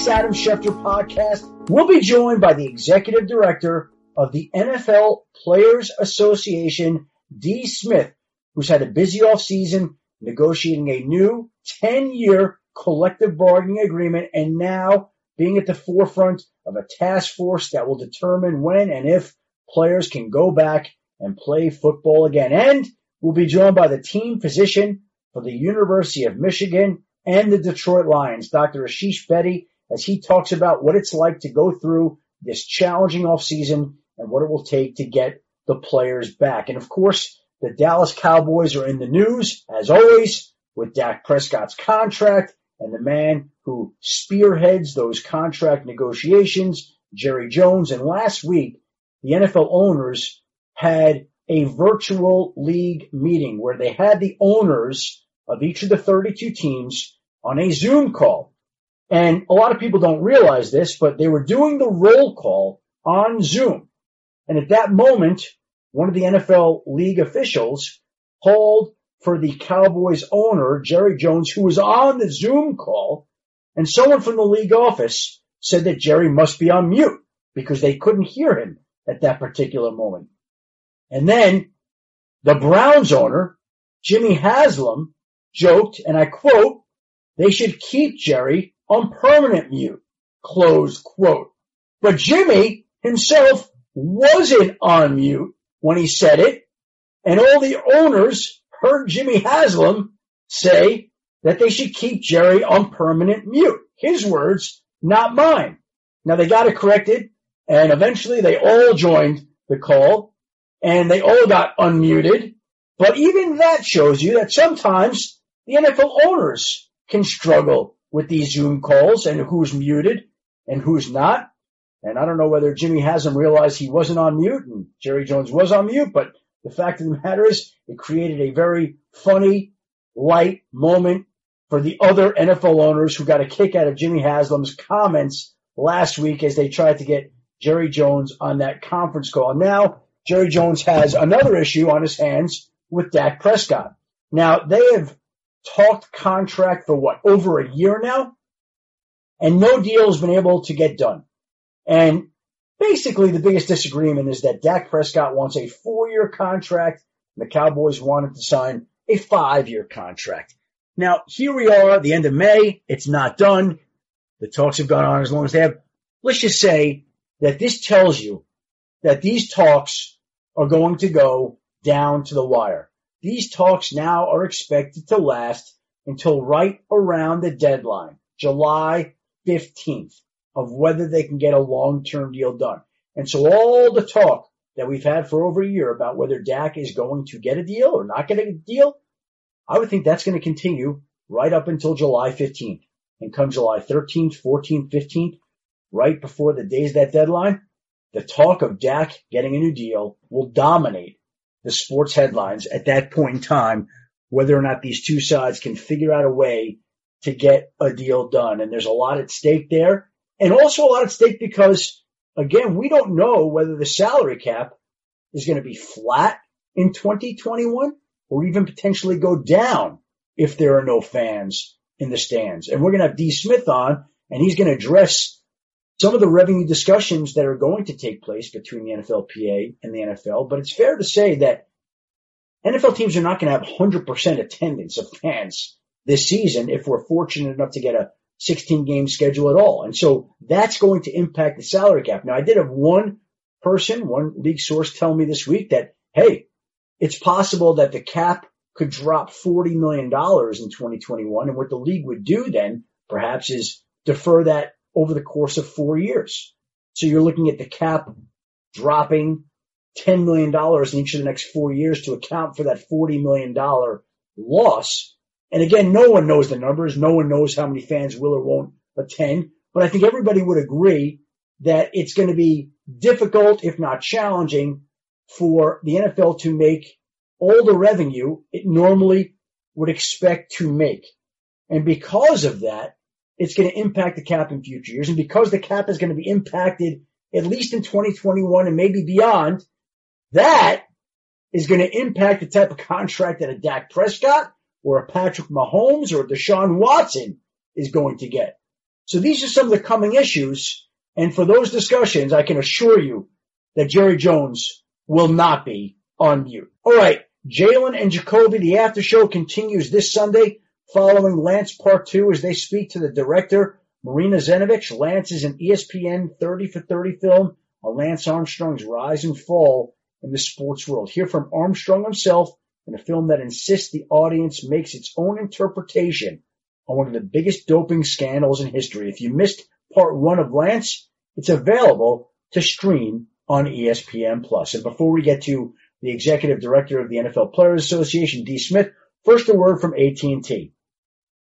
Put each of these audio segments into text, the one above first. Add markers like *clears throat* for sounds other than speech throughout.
week's Adam Schefter podcast, we'll be joined by the executive director of the NFL Players Association, De Smith, who's had a busy offseason negotiating a new 10 year collective bargaining agreement and now being at the forefront of a task force that will determine when and if players can go back and play football again. And we'll be joined by the team physician for the University of Michigan and the Detroit Lions, Dr. Asheesh Bedi, as he talks about what it's like to go through this challenging offseason and what it will take to get the players back. And of course, the Dallas Cowboys are in the news, as always, with Dak Prescott's contract and the man who spearheads those contract negotiations, Jerry Jones. And last week, the NFL owners had a virtual league meeting where they had the owners of each of the 32 teams on a Zoom call. And a lot of people don't realize this, but they were doing the roll call on Zoom. And at that moment, one of the NFL league officials called for the Cowboys owner, Jerry Jones, who was on the Zoom call, and someone from the league office said that Jerry must be on mute because they couldn't hear him at that particular moment. And then the Browns owner, Jimmy Haslam, joked, and I quote, they should keep Jerry on permanent mute, close quote. But Jimmy himself wasn't on mute when he said it, and all the owners heard Jimmy Haslam say that they should keep Jerry on permanent mute. His words, not mine. Now they got it corrected, and eventually they all joined the call, and they all got unmuted. But even that shows you that sometimes the NFL owners can struggle with these Zoom calls and who's muted and who's not. And I don't know whether Jimmy Haslam realized he wasn't on mute and Jerry Jones was on mute, but the fact of the matter is it created a very funny, light moment for the other NFL owners who got a kick out of Jimmy Haslam's comments last week as they tried to get Jerry Jones on that conference call. Now, Jerry Jones has another issue on his hands with Dak Prescott. Now, they have talked contract for what, over a year now? And no deal has been able to get done. And basically the biggest disagreement is that Dak Prescott wants a four year contract. And the Cowboys wanted to sign a five year contract. Now here we are, the end of May. It's not done. The talks have gone on as long as they have. Let's just say that this tells you that these talks are going to go down to the wire. These talks now are expected to last until right around the deadline, July 15th of whether they can get a long-term deal done. And so all the talk that we've had for over a year about whether Dak is going to get a deal or not get a deal, I would think that's going to continue right up until July 15th. And come July 13th, 14th, 15th, right before the days that deadline, the talk of Dak getting a new deal will dominate the sports headlines at that point in time, whether or not these two sides can figure out a way to get a deal done. And there's a lot at stake there and also a lot at stake because again, we don't know whether the salary cap is going to be flat in 2021 or even potentially go down if there are no fans in the stands. And we're going to have De Smith on and he's going to address some of the revenue discussions that are going to take place between the NFLPA and the NFL. But it's fair to say that NFL teams are not going to have 100% attendance of fans this season if we're fortunate enough to get a 16 game schedule at all. And so that's going to impact the salary cap. Now I did have one person, one league source tell me this week that, hey, it's possible that the cap could drop $40 million in 2021. And what the league would do then perhaps is defer that over the course of four years. So you're looking at the cap dropping $10 million in each of the next four years to account for that $40 million loss. And again, no one knows the numbers. No one knows how many fans will or won't attend. But I think everybody would agree that it's going to be difficult, if not challenging, for the NFL to make all the revenue it normally would expect to make. And because of that, it's going to impact the cap in future years. And because the cap is going to be impacted at least in 2021 and maybe beyond, that is going to impact the type of contract that a Dak Prescott or a Patrick Mahomes or a Deshaun Watson is going to get. So these are some of the coming issues. And for those discussions, I can assure you that Jerry Jones will not be on mute. All right. Jalen and Jacoby, the after show continues this Sunday following Lance part two as they speak to the director, Marina Zenovich. Lance is an ESPN 30 for 30 film on Lance Armstrong's rise and fall in the sports world. Hear from Armstrong himself in a film that insists the audience makes its own interpretation on one of the biggest doping scandals in history. If you missed part one of Lance, it's available to stream on ESPN Plus. And before we get to the executive director of the NFL Players Association, De Smith, first a word from AT&T.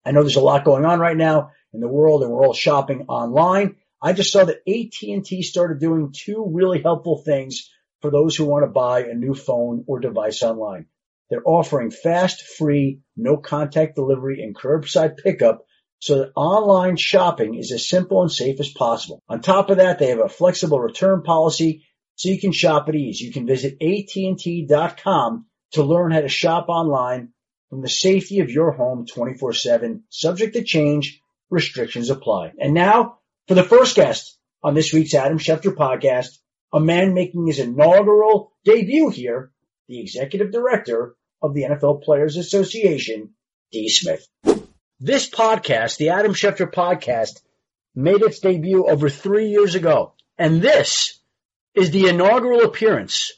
I know there's a lot going on right now in the world and we're all shopping online. I just saw that AT&T started doing two really helpful things for those who want to buy a new phone or device online. They're offering fast, free, no contact delivery and curbside pickup so that online shopping is as simple and safe as possible. On top of that, they have a flexible return policy so you can shop at ease. You can visit AT&T.com to learn how to shop online from the safety of your home 24-7, subject to change, restrictions apply. And now for the first guest on this week's Adam Schefter podcast, a man making his inaugural debut here, the executive director of the NFL Players Association, De Smith. This podcast, the Adam Schefter podcast, made its debut over three years ago. And this is the inaugural appearance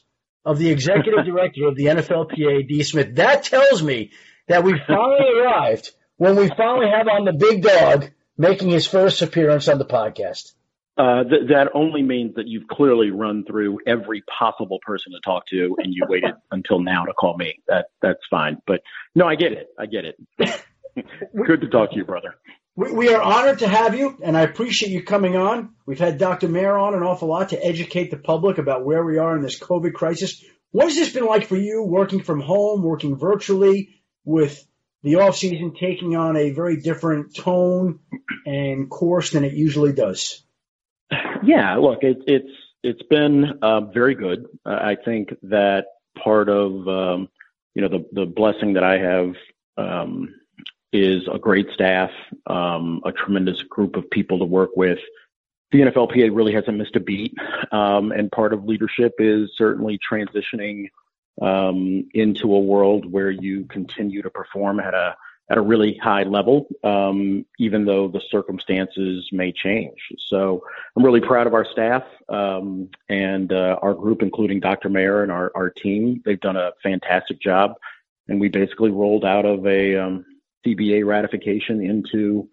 of the executive director of the NFLPA, De Smith. That tells me that we finally arrived when we finally have on the big dog making his first appearance on the podcast. Uh, th- that only means that you've clearly run through every possible person to talk to, and you waited *laughs* until now to call me. That that's fine. But no, I get it. I get it. *laughs* Good to talk to you, brother. We, we are honored to have you, and I appreciate you coming on. We've had Dr. Mayer on an awful lot to educate the public about where we are in this COVID crisis. What has this been like for you, working from home, working virtually, with the off season taking on a very different tone and course than it usually does? Yeah, look, it, it's it's been uh, very good. Uh, I think that part of um, you know the the blessing that I have um, is a great staff, um, a tremendous group of people to work with. The NFLPA really hasn't missed a beat, um, and part of leadership is certainly transitioning um, into a world where you continue to perform at a at a really high level, um, even though the circumstances may change. So I'm really proud of our staff um, and uh, our group, including Dr. Mayer and our, our team. They've done a fantastic job, and we basically rolled out of a um, CBA ratification into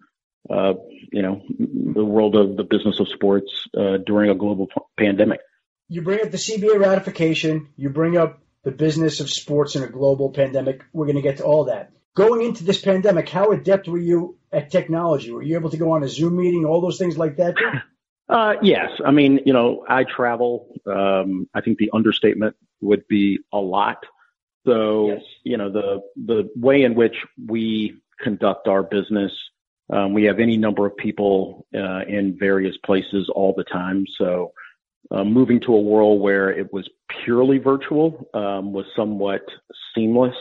uh, you know the world of the business of sports uh, during a global p- pandemic. You bring up the CBA ratification. You bring up the business of sports in a global pandemic. We're going to get to all that. Going into this pandemic, how adept were you at technology? Were you able to go on a Zoom meeting, all those things like that? *laughs* Uh, yes. I mean, you know, I travel. Um, I think the understatement would be a lot. So, yes. you know, the the way in which we conduct our business, um, we have any number of people uh, in various places all the time. So, uh, moving to a world where it was purely virtual um, was somewhat seamless.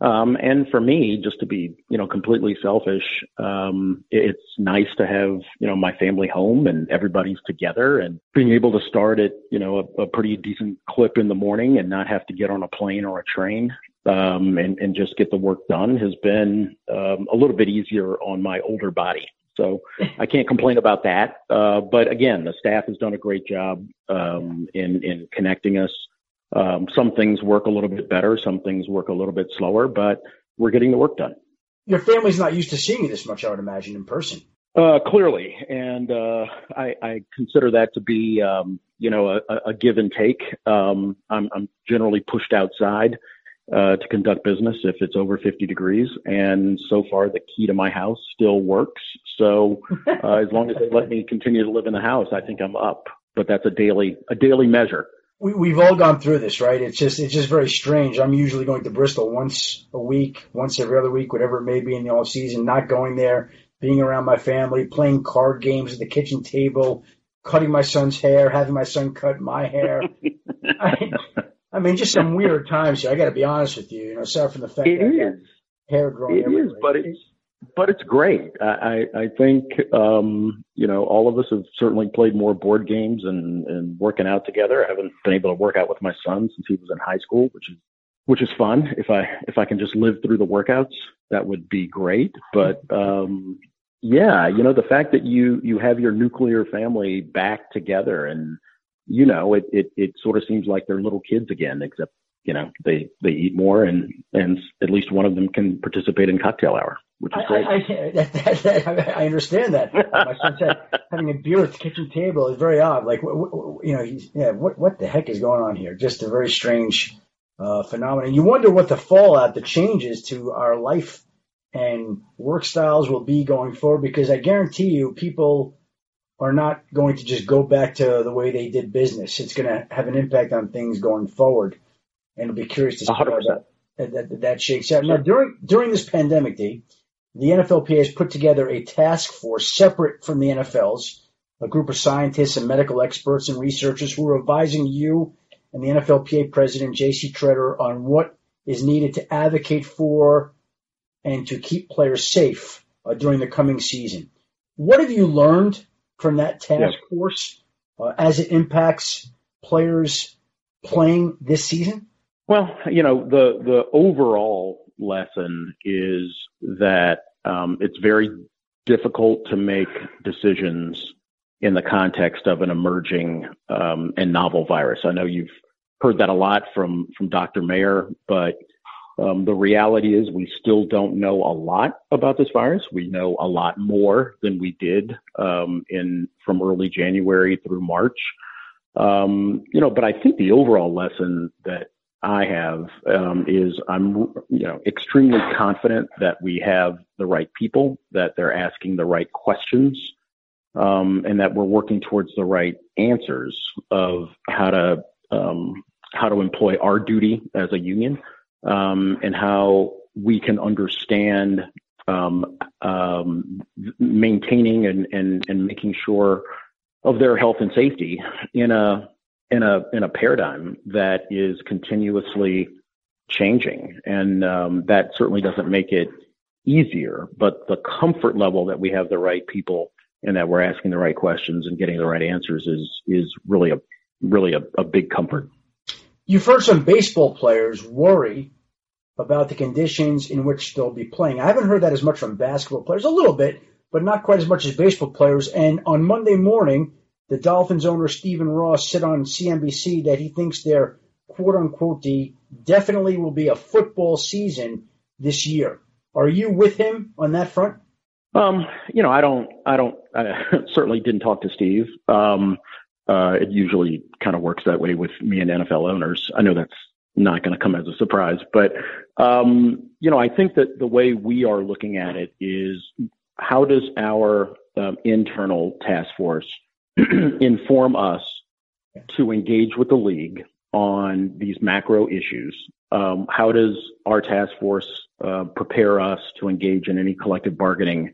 Um, and for me, just to be, you know, completely selfish, um, it's nice to have, you know, my family home and everybody's together and being able to start at, you know, a, a pretty decent clip in the morning and not have to get on a plane or a train, um, and, and just get the work done has been, um, a little bit easier on my older body. So I can't complain about that. Uh, but again, the staff has done a great job um, in in connecting us. Um, some things work a little bit better, some things work a little bit slower, but we're getting the work done. Your family's not used to seeing you this much, I would imagine, in person. Uh, clearly, and uh, I, I consider that to be, um, you know, a, a give and take. Um, I'm, I'm generally pushed outside uh, to conduct business if it's over 50 degrees. And so far, the key to my house still works. So *laughs* uh, as long as they let me continue to live in the house, I think I'm up. But that's a daily a daily measure. We, we've all gone through this, right? It's just it's just very strange. I'm usually going to Bristol once a week, once every other week, whatever it may be in the off season. Not going there, being around my family, playing card games at the kitchen table, cutting my son's hair, having my son cut my hair. *laughs* I, I mean, just some weird times here. I got to be honest with you. You know, aside from the fact it that is. hair growing it everywhere. Is, but it's but it's great. I, I think, um, you know, all of us have certainly played more board games and, and working out together. I haven't been able to work out with my son since he was in high school, which is, which is fun. If I, if I can just live through the workouts, that would be great. But, um, yeah, you know, the fact that you, you have your nuclear family back together and, you know, it, it, it sort of seems like they're little kids again, except, you know, they, they eat more and, and at least one of them can participate in cocktail hour which is great. I, I, *laughs* that, that, that, I understand that. My son said having a beer at the kitchen table is very odd. Like, you know, he's, yeah, what, what the heck is going on here? Just a very strange uh, phenomenon. You wonder what the fallout, the changes to our life and work styles will be going forward because I guarantee you people are not going to just go back to the way they did business. It's going to have an impact on things going forward. And I'll be curious to see how that, that, that shakes out. Now, during, during this pandemic, De, the NFLPA has put together a task force separate from the NFL's, a group of scientists and medical experts and researchers who are advising you and the NFLPA president, J.C. Tretter, on what is needed to advocate for and to keep players safe uh, during the coming season. What have you learned from that task force uh, as it impacts players playing this season? Well, you know, the the overall lesson is that um, it's very difficult to make decisions in the context of an emerging um, and novel virus. I know you've heard that a lot from from Dr. Mayer, but um, the reality is we still don't know a lot about this virus. We know a lot more than we did um, in from early January through March. Um, you know, but I think the overall lesson that I have um, is I'm you know extremely confident that we have the right people, that they're asking the right questions, um, and that we're working towards the right answers of how to um, how to employ our duty as a union, um, and how we can understand um, um, maintaining and, and and making sure of their health and safety in a in a in a paradigm that is continuously changing, and um, that certainly doesn't make it easier. But the comfort level that we have the right people and that we're asking the right questions and getting the right answers is is really a really a, a big comfort. You've heard some baseball players worry about the conditions in which they'll be playing. I haven't heard that as much from basketball players, a little bit, but not quite as much as baseball players. And on Monday morning, the Dolphins owner Stephen Ross said on CNBC that he thinks their quote unquote the definitely will be a football season this year. Are you with him on that front? Um, you know, I don't, I don't, I *laughs* certainly didn't talk to Steve. Um, uh, it usually kind of works that way with me and NFL owners. I know that's not going to come as a surprise, but, um, you know, I think that the way we are looking at it is how does our um, internal task force *clears throat* inform us to engage with the league on these macro issues. Um, how does our task force uh, prepare us to engage in any collective bargaining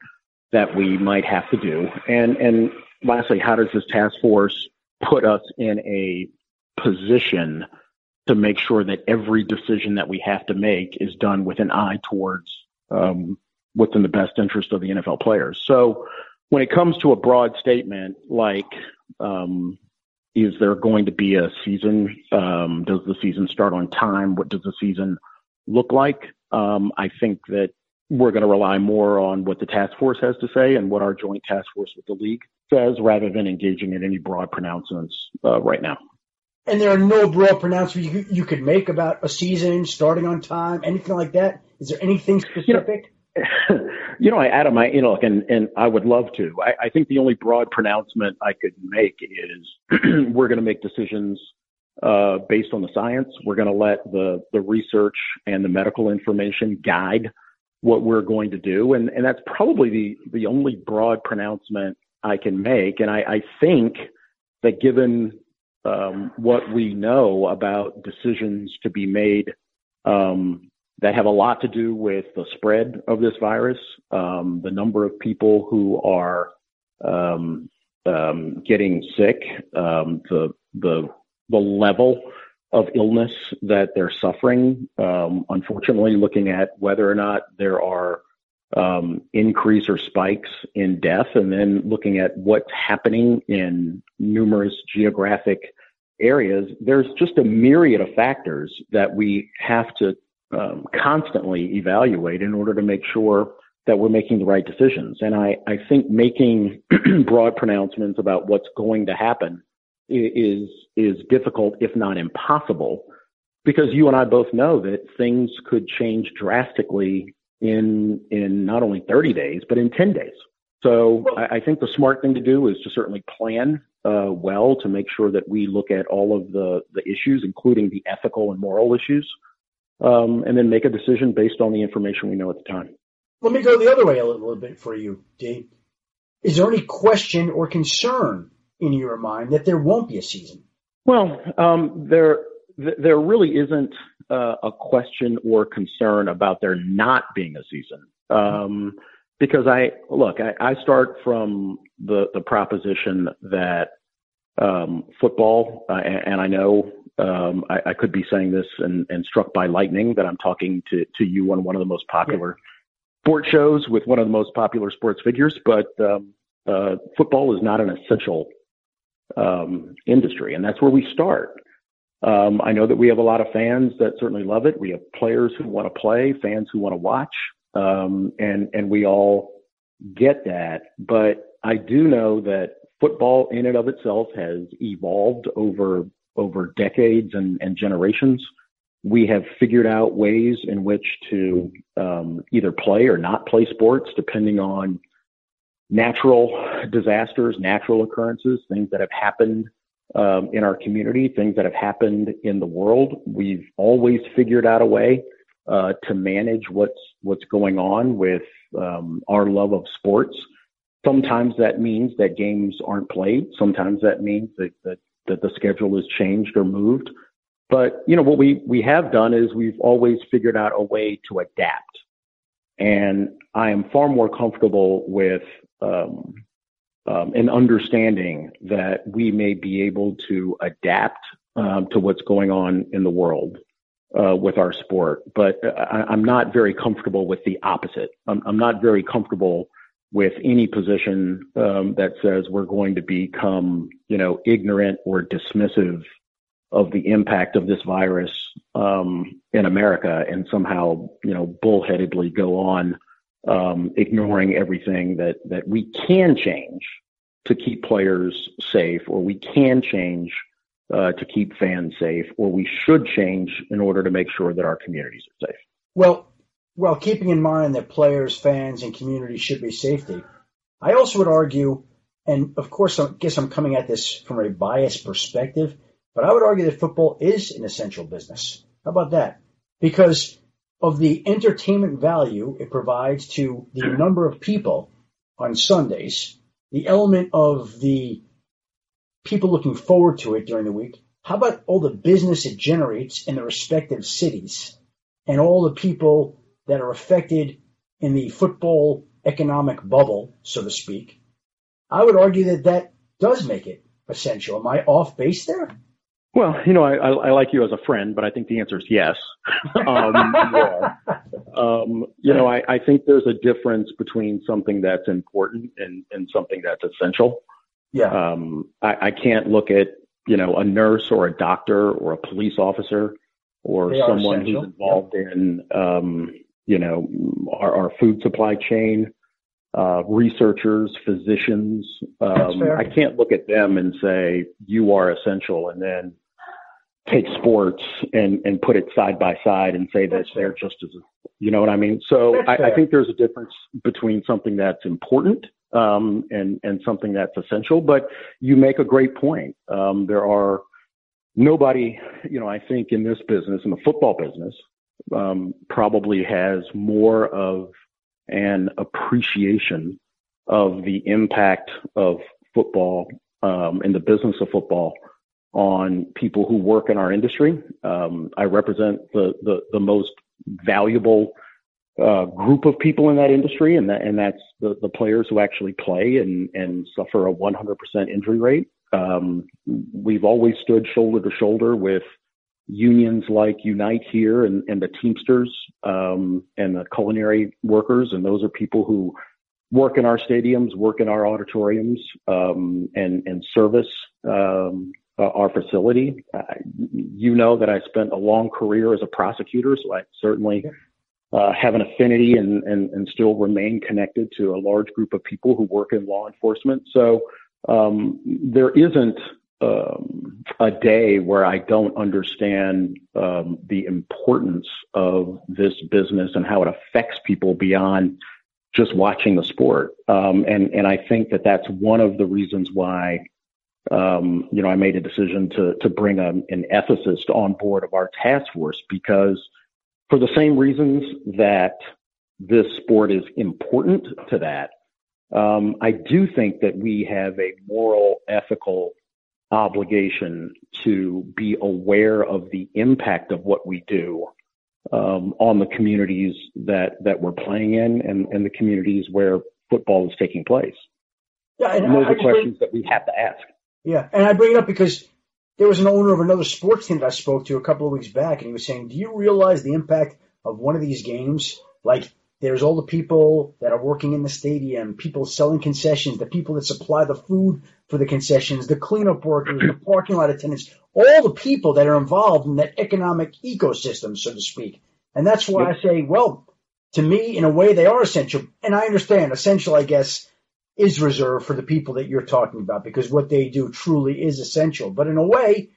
that we might have to do? And and lastly, how does this task force put us in a position to make sure that every decision that we have to make is done with an eye towards um, what's in the best interest of the NFL players? So when it comes to a broad statement like, um, is there going to be a season? Um, does the season start on time? What does the season look like? Um, I think that we're going to rely more on what the task force has to say and what our joint task force with the league says rather than engaging in any broad pronouncements uh, right now. And there are no broad pronouncements you, you could make about a season starting on time, anything like that? Is there anything specific? You know, *laughs* you know, I Adam, I, you know, and, and I would love to. I, I think the only broad pronouncement I could make is *clears throat* we're going to make decisions uh, based on the science. We're going to let the, the research and the medical information guide what we're going to do. And, and that's probably the, the only broad pronouncement I can make. And I, I think that given um, what we know about decisions to be made um, that have a lot to do with the spread of this virus, um, the number of people who are um, um, getting sick, um, the the the level of illness that they're suffering. Um, unfortunately, looking at whether or not there are um, increase or spikes in death, and then looking at what's happening in numerous geographic areas, there's just a myriad of factors that we have to um, constantly evaluate in order to make sure that we're making the right decisions. And I, I think making *clears throat* broad pronouncements about what's going to happen is is difficult, if not impossible, because you and I both know that things could change drastically in in not only 30 days but in 10 days. So I, I think the smart thing to do is to certainly plan uh, well to make sure that we look at all of the the issues, including the ethical and moral issues, um, and then make a decision based on the information we know at the time. Let me go the other way a little bit for you, Dave. Is there any question or concern in your mind that there won't be a season? Well, um, there there really isn't uh, a question or concern about there not being a season. Um, because I look, I, I start from the the proposition that um, football, uh, and, and, I know um, I, I, could be saying this and, and, struck by lightning that I'm talking to to you on one of the most popular yeah. sport shows with one of the most popular sports figures, but um, uh, football is not an essential um, industry, and that's where we start. Um, I know that we have a lot of fans that certainly love it. We have players who want to play, fans who want to watch, um, and and we all get that. But I do know that football, in and of itself, has evolved over over decades and, and generations. We have figured out ways in which to um, either play or not play sports, depending on natural disasters, natural occurrences, things that have happened um, in our community, things that have happened in the world. We've always figured out a way uh, to manage what's what's going on with um, our love of sports. Sometimes that means that games aren't played. Sometimes that means that, that that the schedule is changed or moved. But you know what we we have done is we've always figured out a way to adapt, and I am far more comfortable with um, um, an understanding that we may be able to adapt um, to what's going on in the world uh, with our sport. But I, am not very comfortable with the opposite. I'm, I'm not very comfortable with any position um, that says we're going to become, you know, ignorant or dismissive of the impact of this virus um, in America and somehow, you know, bullheadedly go on um, ignoring everything that, that we can change to keep players safe, or we can change uh, to keep fans safe, or we should change in order to make sure that our communities are safe. Well, well, keeping in mind that players, fans, and communities should be safety, I also would argue, and of course, I guess I'm coming at this from a biased perspective, but I would argue that football is an essential business. How about that? Because of the entertainment value it provides to the number of people on Sundays, the element of the people looking forward to it during the week. How about all the business it generates in the respective cities and all the people that are affected in the football economic bubble, so to speak? I would argue that that does make it essential. Am I off base there? Well, you know, I, I, I, like you as a friend, but I think the answer is yes. *laughs* um, um, you know, I, I think there's a difference between something that's important and, and something that's essential. Yeah. Um, I, I can't look at, you know, a nurse or a doctor or a police officer or someone who's involved in, um, you know, our, our food supply chain uh, researchers, physicians. Um, I can't look at them and say you are essential, and then take sports and and put it side by side and say that they're just as you know what I mean. So I, I, think there's a difference between something that's important um, and and something that's essential. But you make a great point. Um, there are nobody, you know, I think in this business, in the football business, um, probably has more of an appreciation of the impact of football um, in the business of football on people who work in our industry. Um, I represent the, the, the most valuable uh, group of people in that industry, and that, and that's the, the players who actually play and, and suffer a 100% injury rate. Um, we've always stood shoulder to shoulder with unions like Unite here and, and the Teamsters um, and the culinary workers, and those are people who work in our stadiums, work in our auditoriums, um, and and service um, our facility. Uh, you know that I spent a long career as a prosecutor, so I certainly uh, have an affinity and, and and still remain connected to a large group of people who work in law enforcement. So um, there isn't um, a day where I don't understand um, the importance of this business and how it affects people beyond just watching the sport. Um, and and I think that that's one of the reasons why um, you know I made a decision to to bring a, an ethicist on board of our task force because for the same reasons that this sport is important to that. Um, I do think that we have a moral, ethical obligation to be aware of the impact of what we do um, on the communities that that we're playing in and, and the communities where football is taking place. Yeah, and, and those I, are I questions bring, that we have to ask. Yeah, and I bring it up because there was an owner of another sports team that I spoke to a couple of weeks back, and he was saying, "Do you realize the impact of one of these games? Like there's all the people that are working in the stadium, people selling concessions, the people that supply the food for the concessions, the cleanup workers, the *clears throat* parking lot attendants, all the people that are involved in that economic ecosystem, so to speak. And that's why. I say, well, to me, in a way, they are essential. And I understand essential, I guess, is reserved for the people that you're talking about because what they do truly is essential. But in a way,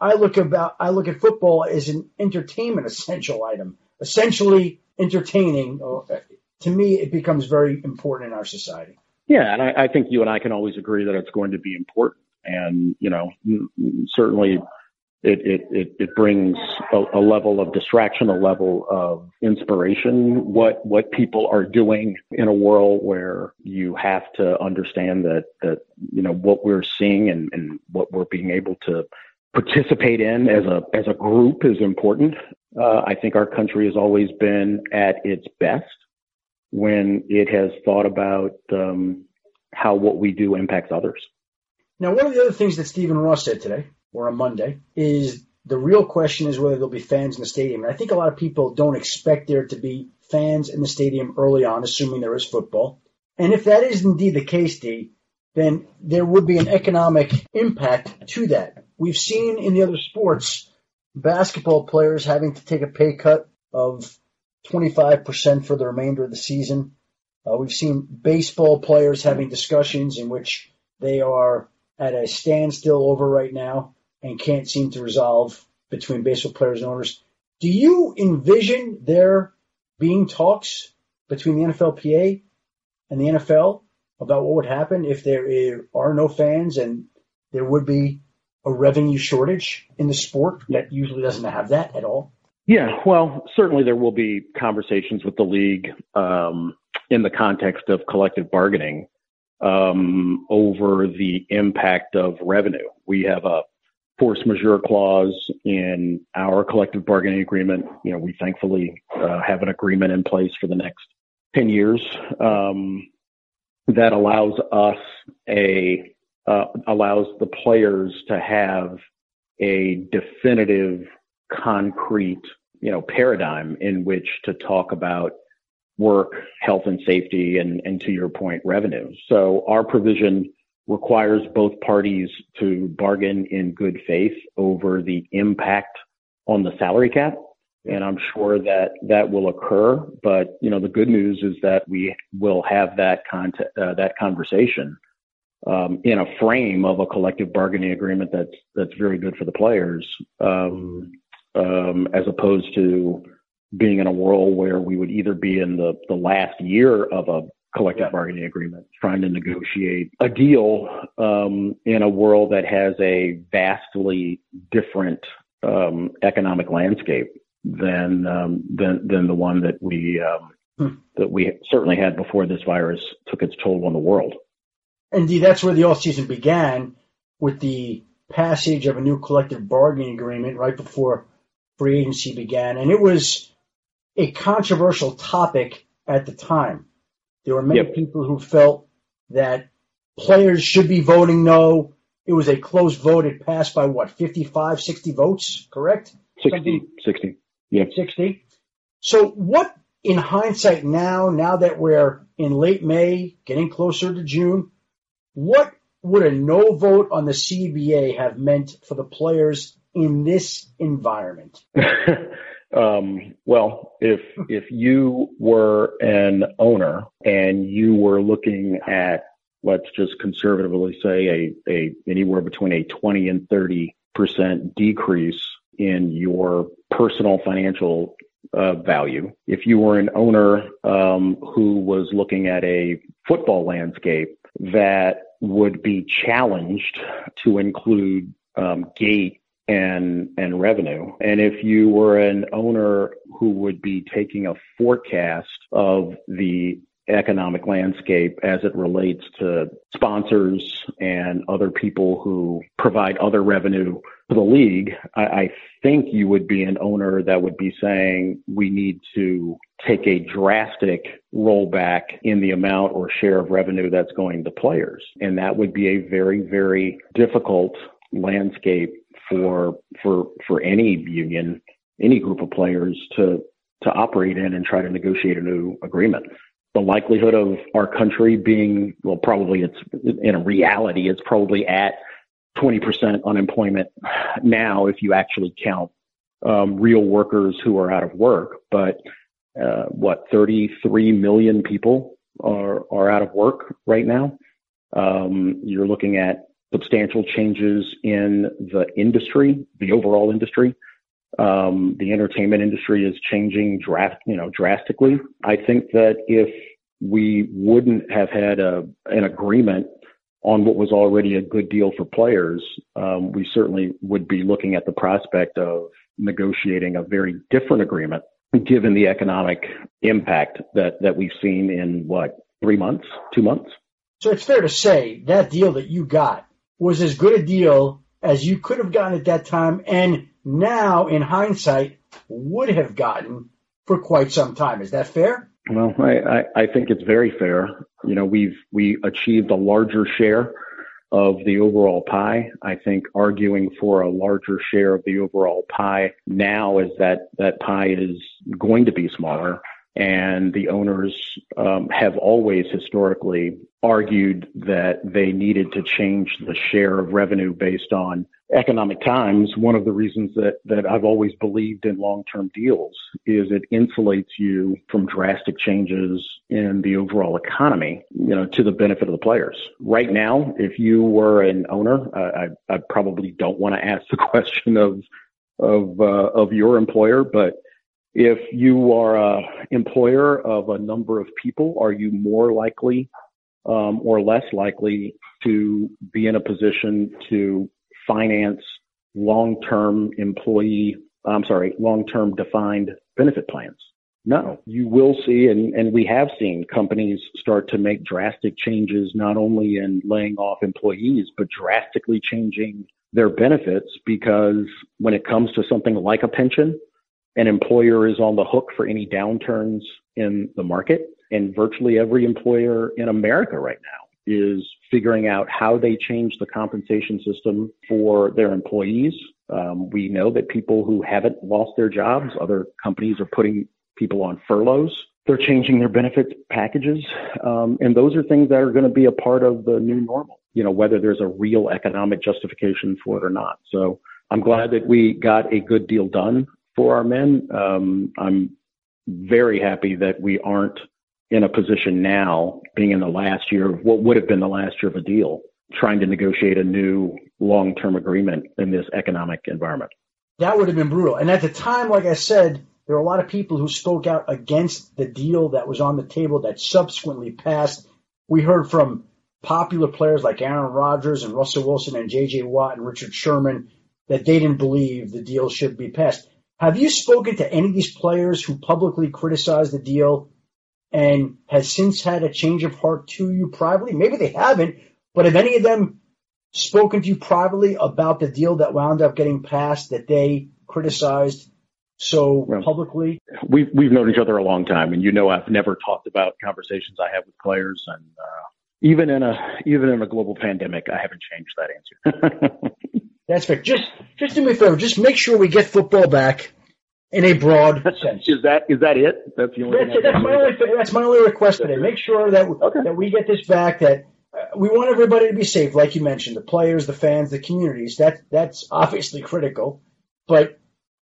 I look about, I look at football as an entertainment *laughs* essential item. Essentially, entertaining, uh, to me, it becomes very important in our society. Yeah, and I, I think you and I can always agree that it's going to be important. And, you know, certainly it, it, it, it brings a, a, level of distraction, a level of inspiration, what, what people are doing in a world where you have to understand that, that, you know, what we're seeing and, and what we're being able to participate in as a, as a group is important. Uh, I think our country has always been at its best when it has thought about um, how what we do impacts others. Now, one of the other things that Stephen Ross said today, or on Monday, is the real question is whether there'll be fans in the stadium. And I think a lot of people don't expect there to be fans in the stadium early on, assuming there is football. And if that is indeed the case, De, then there would be an economic impact to that. We've seen in the other sports basketball players having to take a pay cut of 25% for the remainder of the season. Uh, we've seen baseball players having discussions in which they are at a standstill over right now and can't seem to resolve between baseball players and owners. Do you envision there being talks between the NFLPA and the NFL about what would happen if there are no fans and there would be a revenue shortage in the sport that usually doesn't have that at all? Yeah, well, certainly there will be conversations with the league um, in the context of collective bargaining um, over the impact of revenue. We have a force majeure clause in our collective bargaining agreement. You know, we thankfully uh, have an agreement in place for the next 10 years um, that allows us a uh, allows the players to have a definitive, concrete, you know, paradigm in which to talk about work, health and safety, and, and to your point, revenue. So our provision requires both parties to bargain in good faith over the impact on the salary cap. And I'm sure that that will occur. But, you know, the good news is that we will have that content, uh, that conversation um, in a frame of a collective bargaining agreement that's that's very good for the players, um, um, as opposed to being in a world where we would either be in the, the last year of a collective bargaining agreement, trying to negotiate a deal um, in a world that has a vastly different um, economic landscape than um, than than the one that we um, hmm. that we certainly had before this virus took its toll on the world. Indeed, that's where the off season began with the passage of a new collective bargaining agreement right before free agency began, and it was a controversial topic at the time. There were many yep. people who felt that players should be voting no, It was a close vote. It passed by what, 55, 60 votes, correct? 60, Something? 60. Yeah. 60. So what in hindsight now, now that we're in late May, getting closer to June, what would a no vote on the CBA have meant for the players in this environment? *laughs* um, well, if if you were an owner and you were looking at let's just conservatively say a, a anywhere between a 20 and 30 percent decrease in your personal financial uh, value. If you were an owner um, who was looking at a football landscape that would be challenged to include um, gate and and revenue. And if you were an owner who would be taking a forecast of the economic landscape as it relates to sponsors and other people who provide other revenue to the league, I, I think you would be an owner that would be saying we need to take a drastic rollback in the amount or share of revenue that's going to players. And that would be a very, very difficult landscape for for for any union, any group of players to to operate in and try to negotiate a new agreement the likelihood of our country being, well, probably it's in a reality, it's probably at 20% unemployment now if you actually count um, real workers who are out of work. But uh, what, 33 million people are, are out of work right now. Um, you're looking at substantial changes in the industry, the overall industry. Um, the entertainment industry is changing you know, drastically. I think that if we wouldn't have had a, an agreement on what was already a good deal for players, um, we certainly would be looking at the prospect of negotiating a very different agreement given the economic impact that, that we've seen in what, three months, two months? So it's fair to say that deal that you got was as good a deal as you could have gotten at that time and now in hindsight would have gotten for quite some time. Is that fair? Well, I, I, I think it's very fair. You know, we've we achieved a larger share of the overall pie. I think arguing for a larger share of the overall pie now is that that pie is going to be smaller and the owners um, have always historically argued that they needed to change the share of revenue based on economic times. One of the reasons that, that I've always believed in long-term deals is it insulates you from drastic changes in the overall economy, you know, to the benefit of the players. Right now, if you were an owner, uh, I, I probably don't want to ask the *laughs* question of of uh, of your employer, but if you are a employer of a number of people, are you more likely um, or less likely to be in a position to finance long-term employee, I'm sorry, long-term defined benefit plans? No, you will see, and, and we have seen companies start to make drastic changes, not only in laying off employees, but drastically changing their benefits because when it comes to something like a pension, an employer is on the hook for any downturns in the market. And virtually every employer in America right now is figuring out how they change the compensation system for their employees. Um, we know that people who haven't lost their jobs, other companies are putting people on furloughs. They're changing their benefits packages. Um, and those are things that are going to be a part of the new normal, you know, whether there's a real economic justification for it or not. So I'm glad that we got a good deal done for our men. Um, I'm very happy that we aren't in a position now, being in the last year of what would have been the last year of a deal, trying to negotiate a new long term agreement in this economic environment. That would have been brutal. And at the time, like I said, there were a lot of people who spoke out against the deal that was on the table that subsequently passed. We heard from popular players like Aaron Rodgers and Russell Wilson and J.J. Watt and Richard Sherman that they didn't believe the deal should be passed. Have you spoken to any of these players who publicly criticized the deal and has since had a change of heart to you privately? Maybe they haven't, but have any of them spoken to you privately about the deal that wound up getting passed that they criticized so well, publicly? We've we've known each other a long time, and you know I've never talked about conversations I have with players, and uh, even in a even in a global pandemic, I haven't changed that answer. *laughs* That's fair. Just just do me a favor. Just make sure we get football back in a broad *laughs* sense. is that is that it? That's the only. That's, that's my only that's my only request today. Make sure that okay. that we get this back. That uh, we want everybody to be safe, like you mentioned, the players, the fans, the communities. That that's obviously critical. But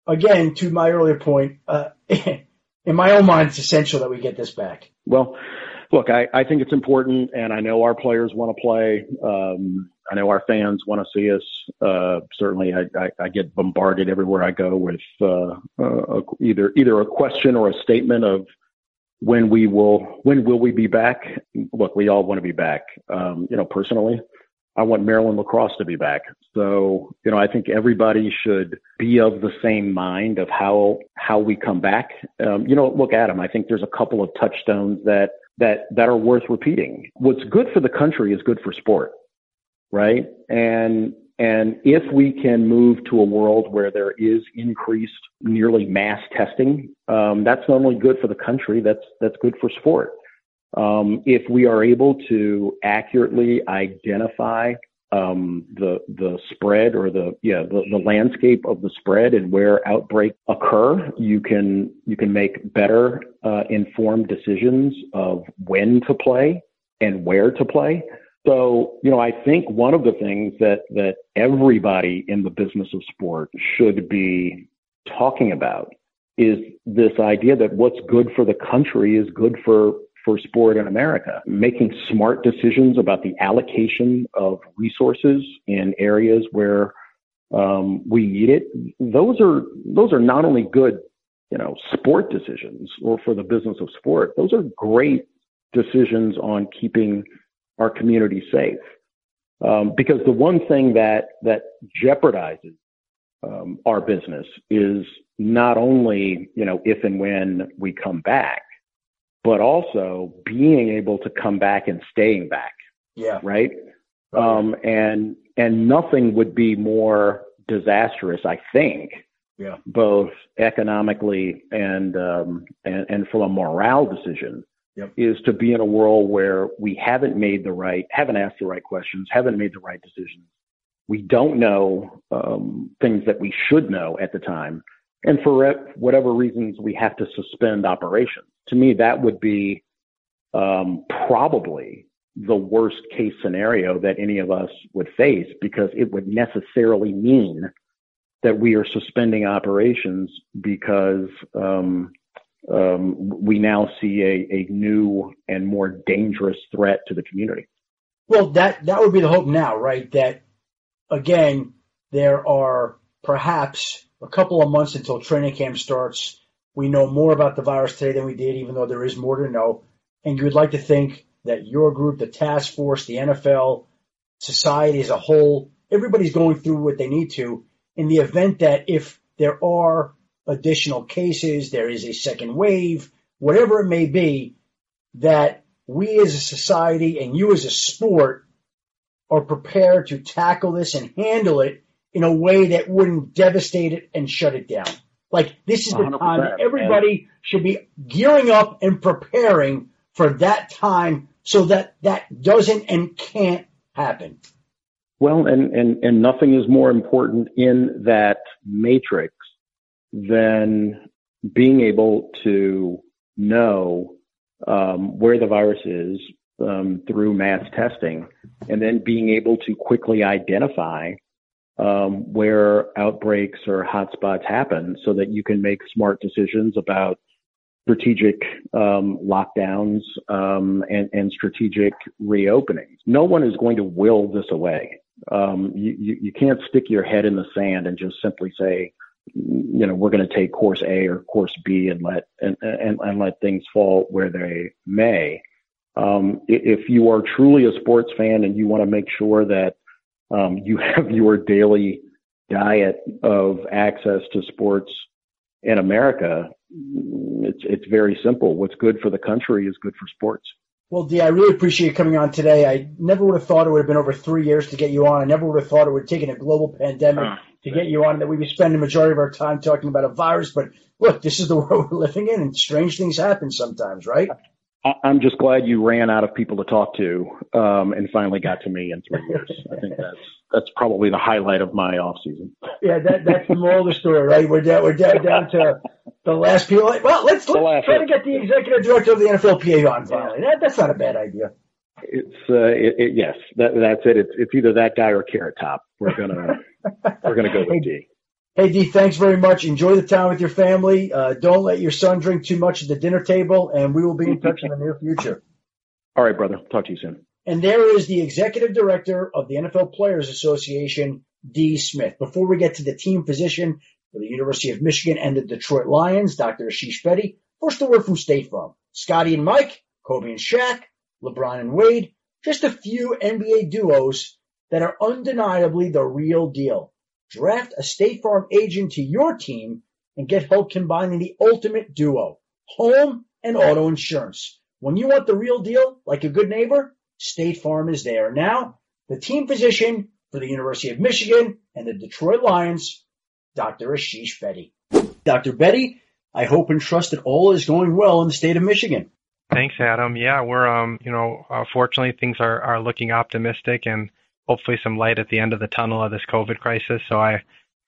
again, to my earlier point, uh, *laughs* in my own mind, it's essential that we get this back. Well, look, I, I think it's important, and I know our players want to play. Um, I know our fans want to see us. Uh, certainly, I, I, I, get bombarded everywhere I go with uh, uh, either either a question or a statement of when we will when will we be back. Look, we all want to be back. Um, you know, personally, I want Maryland lacrosse to be back. So, you know, I think everybody should be of the same mind of how how we come back. Um, you know, look, Adam, I think there's a couple of touchstones that that that are worth repeating. What's good for the country is good for sport, right? And and if we can move to a world where there is increased, nearly mass testing, um, that's not only good for the country, that's that's good for sport. Um, if we are able to accurately identify um, the the spread or the yeah the, the landscape of the spread and where outbreaks occur, you can you can make better uh, informed decisions of when to play and where to play. So you know I think one of the things that that everybody in the business of sport should be talking about is this idea that what's good for the country is good for for sport in America, making smart decisions about the allocation of resources in areas where um, we need it. Those are those are not only good, you know, sport decisions or for the business of sport. Those are great decisions on keeping our community safe. Um, because the one thing that that jeopardizes um, our business is not only you know if and when we come back, but also being able to come back and staying back. Yeah. Right. Um, and and nothing would be more disastrous, I think. Yeah. Both economically and um, and and from a morale decision. Yep. Is to be in a world where we haven't made the right, haven't asked the right questions, haven't made the right decisions. We don't know um, things that we should know at the time, and for whatever reasons we have to suspend operations. To me, that would be um, probably the worst case scenario that any of us would face because it would necessarily mean that we are suspending operations because um, um, we now see a, a new and more dangerous threat to the community. Well, that that would be the hope now, right? That again, there are perhaps a couple of months until training camp starts. We know more about the virus today than we did, even though there is more to know. And you would like to think that your group, the task force, the NFL, society as a whole, everybody's going through what they need to in the event that if there are additional cases, there is a second wave, whatever it may be, that we as a society and you as a sport are prepared to tackle this and handle it in a way that wouldn't devastate it and shut it down. Like this is the time everybody should be gearing up and preparing for that time so that that doesn't and can't happen. Well, and, and, and nothing is more important in that matrix than being able to know um, where the virus is um, through mass testing and then being able to quickly identify um, where outbreaks or hotspots happen so that you can make smart decisions about strategic um, lockdowns um, and, and, strategic reopenings. No one is going to will this away. Um, you, you, can't stick your head in the sand and just simply say, you know, we're going to take course A or course B and let and, and, and let things fall where they may. Um, if you are truly a sports fan and you want to make sure that um, you *laughs* have your daily diet of access to sports in America. It's it's very simple. What's good for the country is good for sports. Well, De, I really appreciate you coming on today. I never would have thought it would have been over three years to get you on. I never would have thought it would have taken a global pandemic uh, to get you on, that we'd be spending the majority of our time talking about a virus. But look, this is the *laughs* world we're living in, and strange things happen sometimes, right? I'm just glad you ran out of people to talk to um, and finally got to me in three years. I think that's that's probably the highlight of my off season. Yeah, that that's the moral of the story, right? We're down we're down, down to the last people. Well, let's, let's try to get the executive director of the NFLPA on finally. That, that's not a bad idea. It's uh, it, it, yes, that, that's it. It's it's either that guy or Carrot Top. We're gonna we're gonna go with De. Hey, De, thanks very much. Enjoy the time with your family. Uh, don't let your son drink too much at the dinner table, and we will be in touch in the near future. All right, brother. Talk to you soon. And there is the executive director of the NFL Players Association, De Smith. Before we get to the team physician for the University of Michigan and the Detroit Lions, Dr. Asheesh Bedi, first a word from State Farm. Scotty and Mike, Kobe and Shaq, LeBron and Wade, just a few NBA duos that are undeniably the real deal. Draft a State Farm agent to your team and get help combining the ultimate duo, home and auto insurance. When you want the real deal, like a good neighbor, State Farm is there. Now, the team physician for the University of Michigan and the Detroit Lions, Dr. Asheesh Bedi. Dr. Bedi, I hope and trust that all is going well in the state of Michigan. Thanks, Adam. Yeah, we're, um, you know, uh, fortunately things are, are looking optimistic and hopefully some light at the end of the tunnel of this COVID crisis. So I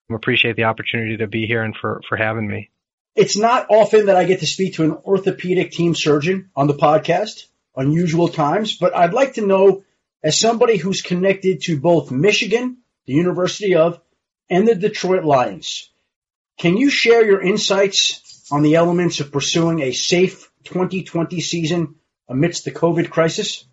appreciate the opportunity to be here and for, for having me. It's not often that I get to speak to an orthopedic team surgeon on the podcast, unusual times, but I'd like to know as somebody who's connected to both Michigan, the University of, and the Detroit Lions. Can you share your insights on the elements of pursuing a safe 2020 season amidst the COVID crisis?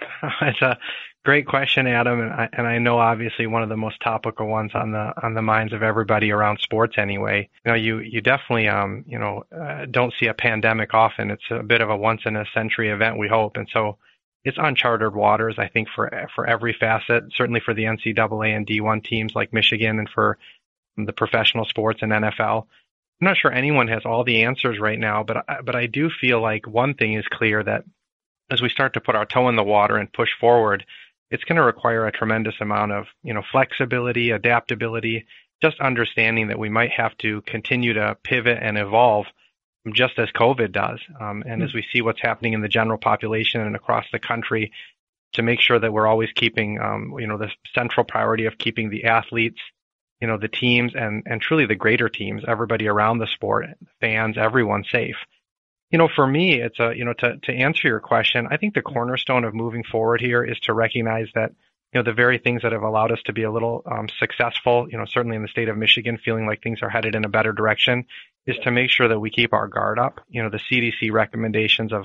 *laughs* it's a Great question, Adam, and I, and I know obviously one of the most topical ones on the on the minds of everybody around sports. Anyway, you know, you you definitely um you know uh, don't see a pandemic often. It's a bit of a once in a century event, we hope, and so it's uncharted waters. I think for for every facet, certainly for the NCAA and D1 teams like Michigan, and for the professional sports and NFL. I'm not sure anyone has all the answers right now, but but I do feel like one thing is clear that as we start to put our toe in the water and push forward, it's going to require a tremendous amount of you know flexibility, adaptability, just understanding that we might have to continue to pivot and evolve just as COVID does. Um, and mm-hmm. as we see what's happening in the general population and across the country, to make sure that we're always keeping, um, you know, the central priority of keeping the athletes, you know, the teams and, and truly the greater teams, everybody around the sport, fans, everyone safe you know, for me, it's a, you know, to, to answer your question, I think the cornerstone of moving forward here is to recognize that, you know, the very things that have allowed us to be a little um, successful, you know, certainly in the state of Michigan, feeling like things are headed in a better direction, is to make sure that we keep our guard up. You know, the CDC recommendations of,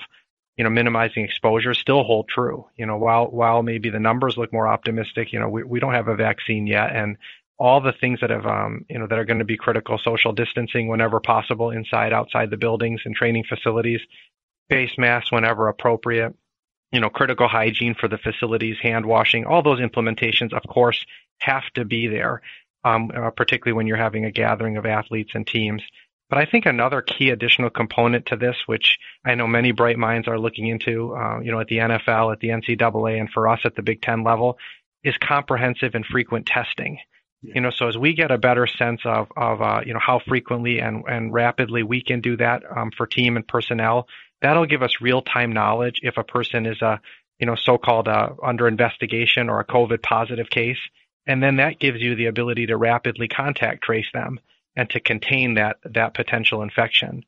you know, minimizing exposure still hold true. You know, while while maybe the numbers look more optimistic, you know, we, we don't have a vaccine yet, and all the things that have um, you know that are going to be critical social distancing whenever possible inside outside the buildings and training facilities face masks whenever appropriate you know critical hygiene for the facilities hand washing all those implementations of course have to be there um, uh, particularly when you're having a gathering of athletes and teams but I think another key additional component to this, which I know many bright minds are looking into, uh, you know, at the NFL, at the NCAA, and for us at the Big Ten level, is comprehensive and frequent testing. You know, so as we get a better sense of of uh, you know how frequently and and rapidly we can do that um, for team and personnel, that'll give us real time knowledge if a person is a you know so-called uh, under investigation or a COVID positive case, and then that gives you the ability to rapidly contact trace them and to contain that that potential infection.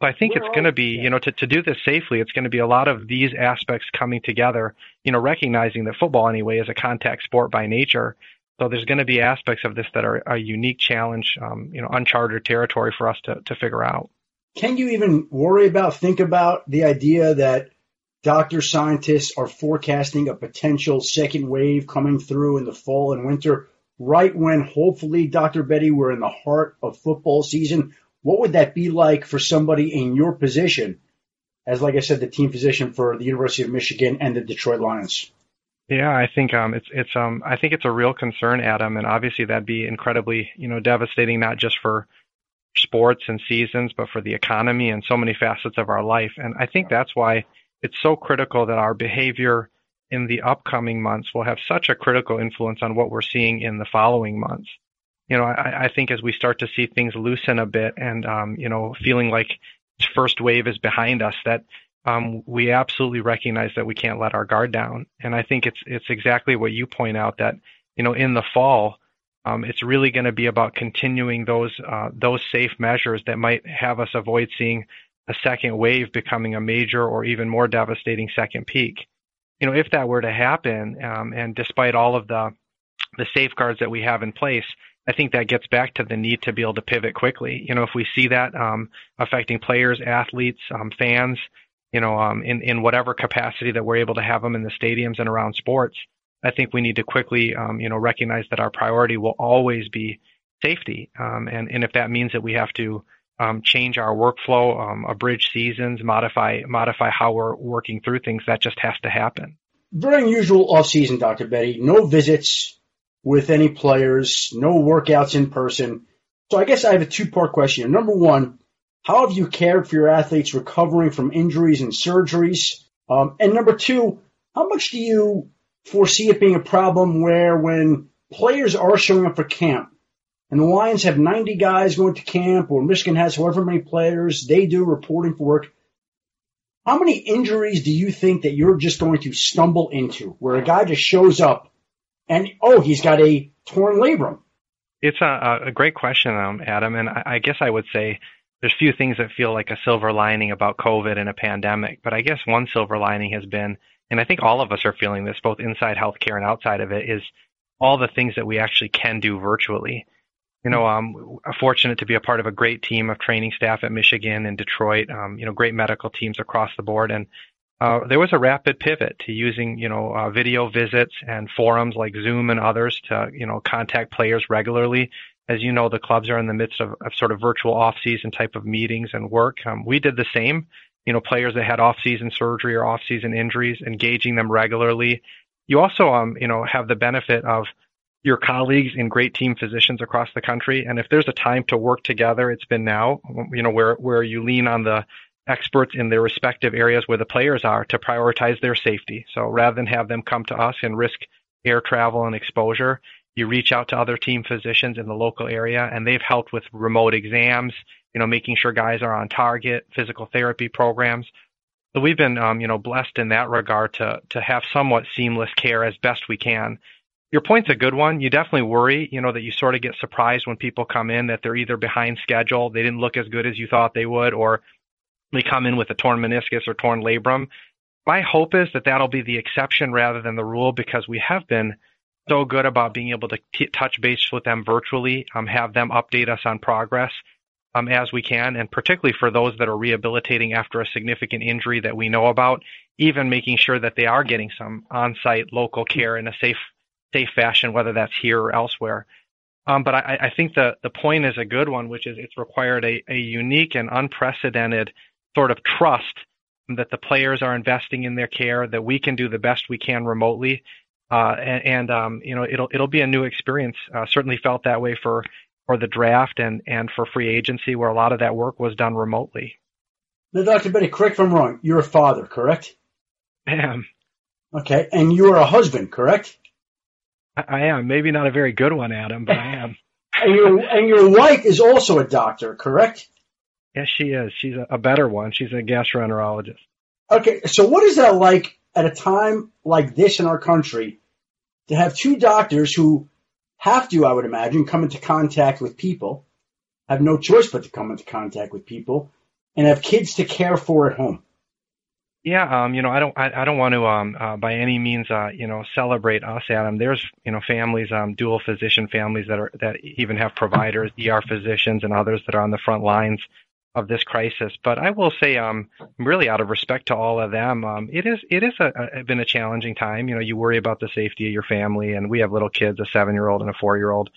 So I think We're it's going to be, you know, to, to do this safely, it's going to be a lot of these aspects coming together, you know, recognizing that football anyway is a contact sport by nature. So there's going to be aspects of this that are a unique challenge, um, you know, uncharted territory for us to, to figure out. Can you even worry about, think about the idea that doctor scientists are forecasting a potential second wave coming through in the fall and winter, right when hopefully, Dr. Bedi, we're in the heart of football season? What would that be like for somebody in your position, as like I said, the team physician for the University of Michigan and the Detroit Lions? Yeah, I think um, it's it's um, I think it's a real concern, Adam, and obviously that'd be incredibly you know devastating not just for sports and seasons, but for the economy and so many facets of our life. And I think that's why it's so critical that our behavior in the upcoming months will have such a critical influence on what we're seeing in the following months. You know, I, I think as we start to see things loosen a bit and um, you know feeling like first wave is behind us, that um, we absolutely recognize that we can't let our guard down. And I think it's it's exactly what you point out that you know in the fall, um, it's really going to be about continuing those uh, those safe measures that might have us avoid seeing a second wave becoming a major or even more devastating second peak. You know, if that were to happen, um, and despite all of the the safeguards that we have in place, I think that gets back to the need to be able to pivot quickly. You know, if we see that um, affecting players, athletes, um, fans, you know, um, in in whatever capacity that we're able to have them in the stadiums and around sports, I think we need to quickly, um, you know, recognize that our priority will always be safety, um, and and if that means that we have to um, change our workflow, um, abridge seasons, modify modify how we're working through things, that just has to happen. Very unusual off season, Dr. Bedi. No visits with any players, no workouts in person. So I guess I have a two part question. Number one, how have you cared for your athletes recovering from injuries and surgeries? Um, and number two, how much do you foresee it being a problem where when players are showing up for camp and the Lions have 90 guys going to camp or Michigan has however many players they do reporting for work, how many injuries do you think that you're just going to stumble into where a guy just shows up and, oh, he's got a torn labrum? It's a, a great question, um, Adam, and I, I guess I would say there's few things that feel like a silver lining about COVID and a pandemic, but I guess one silver lining has been, and I think all of us are feeling this, both inside healthcare and outside of it, is all the things that we actually can do virtually. You know, I'm fortunate to be a part of a great team of training staff at Michigan and Detroit. Um, you know, great medical teams across the board, and uh, there was a rapid pivot to using, you know, uh, video visits and forums like Zoom and others to, you know, contact players regularly as you know, the clubs are in the midst of, of sort of virtual off-season type of meetings and work. Um, we did the same. You know, players that had off-season surgery or off-season injuries, engaging them regularly. You also, um, you know, have the benefit of your colleagues and great team physicians across the country. And if there's a time to work together, it's been now. You know, where where you lean on the experts in their respective areas where the players are to prioritize their safety. So rather than have them come to us and risk air travel and exposure, you reach out to other team physicians in the local area and they've helped with remote exams, you know, making sure guys are on target, physical therapy programs. So we've been, um, you know, blessed in that regard to, to have somewhat seamless care as best we can. Your point's a good one. You definitely worry, you know, that you sort of get surprised when people come in that they're either behind schedule, they didn't look as good as you thought they would, or they come in with a torn meniscus or torn labrum. My hope is that that'll be the exception rather than the rule because we have been so good about being able to t- touch base with them virtually, um, have them update us on progress um, as we can, and particularly for those that are rehabilitating after a significant injury that we know about, even making sure that they are getting some on-site local care in a safe safe fashion, whether that's here or elsewhere. Um, but I, I, think the the point is a good one, which is it's required a, a unique and unprecedented sort of trust that the players are investing in their care, that we can do the best we can remotely, uh, and, and um, you know it'll it'll be a new experience. Uh, certainly felt that way for for the draft and and for free agency, where a lot of that work was done remotely. Now, Dr. Bedi, correct if I'm wrong. You're a father, correct? I am. Okay, and you are a husband, correct? I, I am. Maybe not a very good one, Adam, but I *laughs* am. and your and your wife is also a doctor, correct? Yes, she is. She's a, a better one. She's a gastroenterologist. Okay, so what is that like at a time like this in our country to have two doctors who have to, I would imagine, come into contact with people, have no choice but to come into contact with people, and have kids to care for at home. Yeah, um, you know, I don't, I, I don't want to, um, uh, by any means, uh, you know, celebrate us, Adam. There's, you know, families, um, dual physician families that are that even have providers, ER physicians, and others that are on the front lines of this crisis. But I will say, um, really out of respect to all of them, um, it is it is a, a, been a challenging time. You know, you worry about the safety of your family, and we have little kids, a seven year old and a four year old,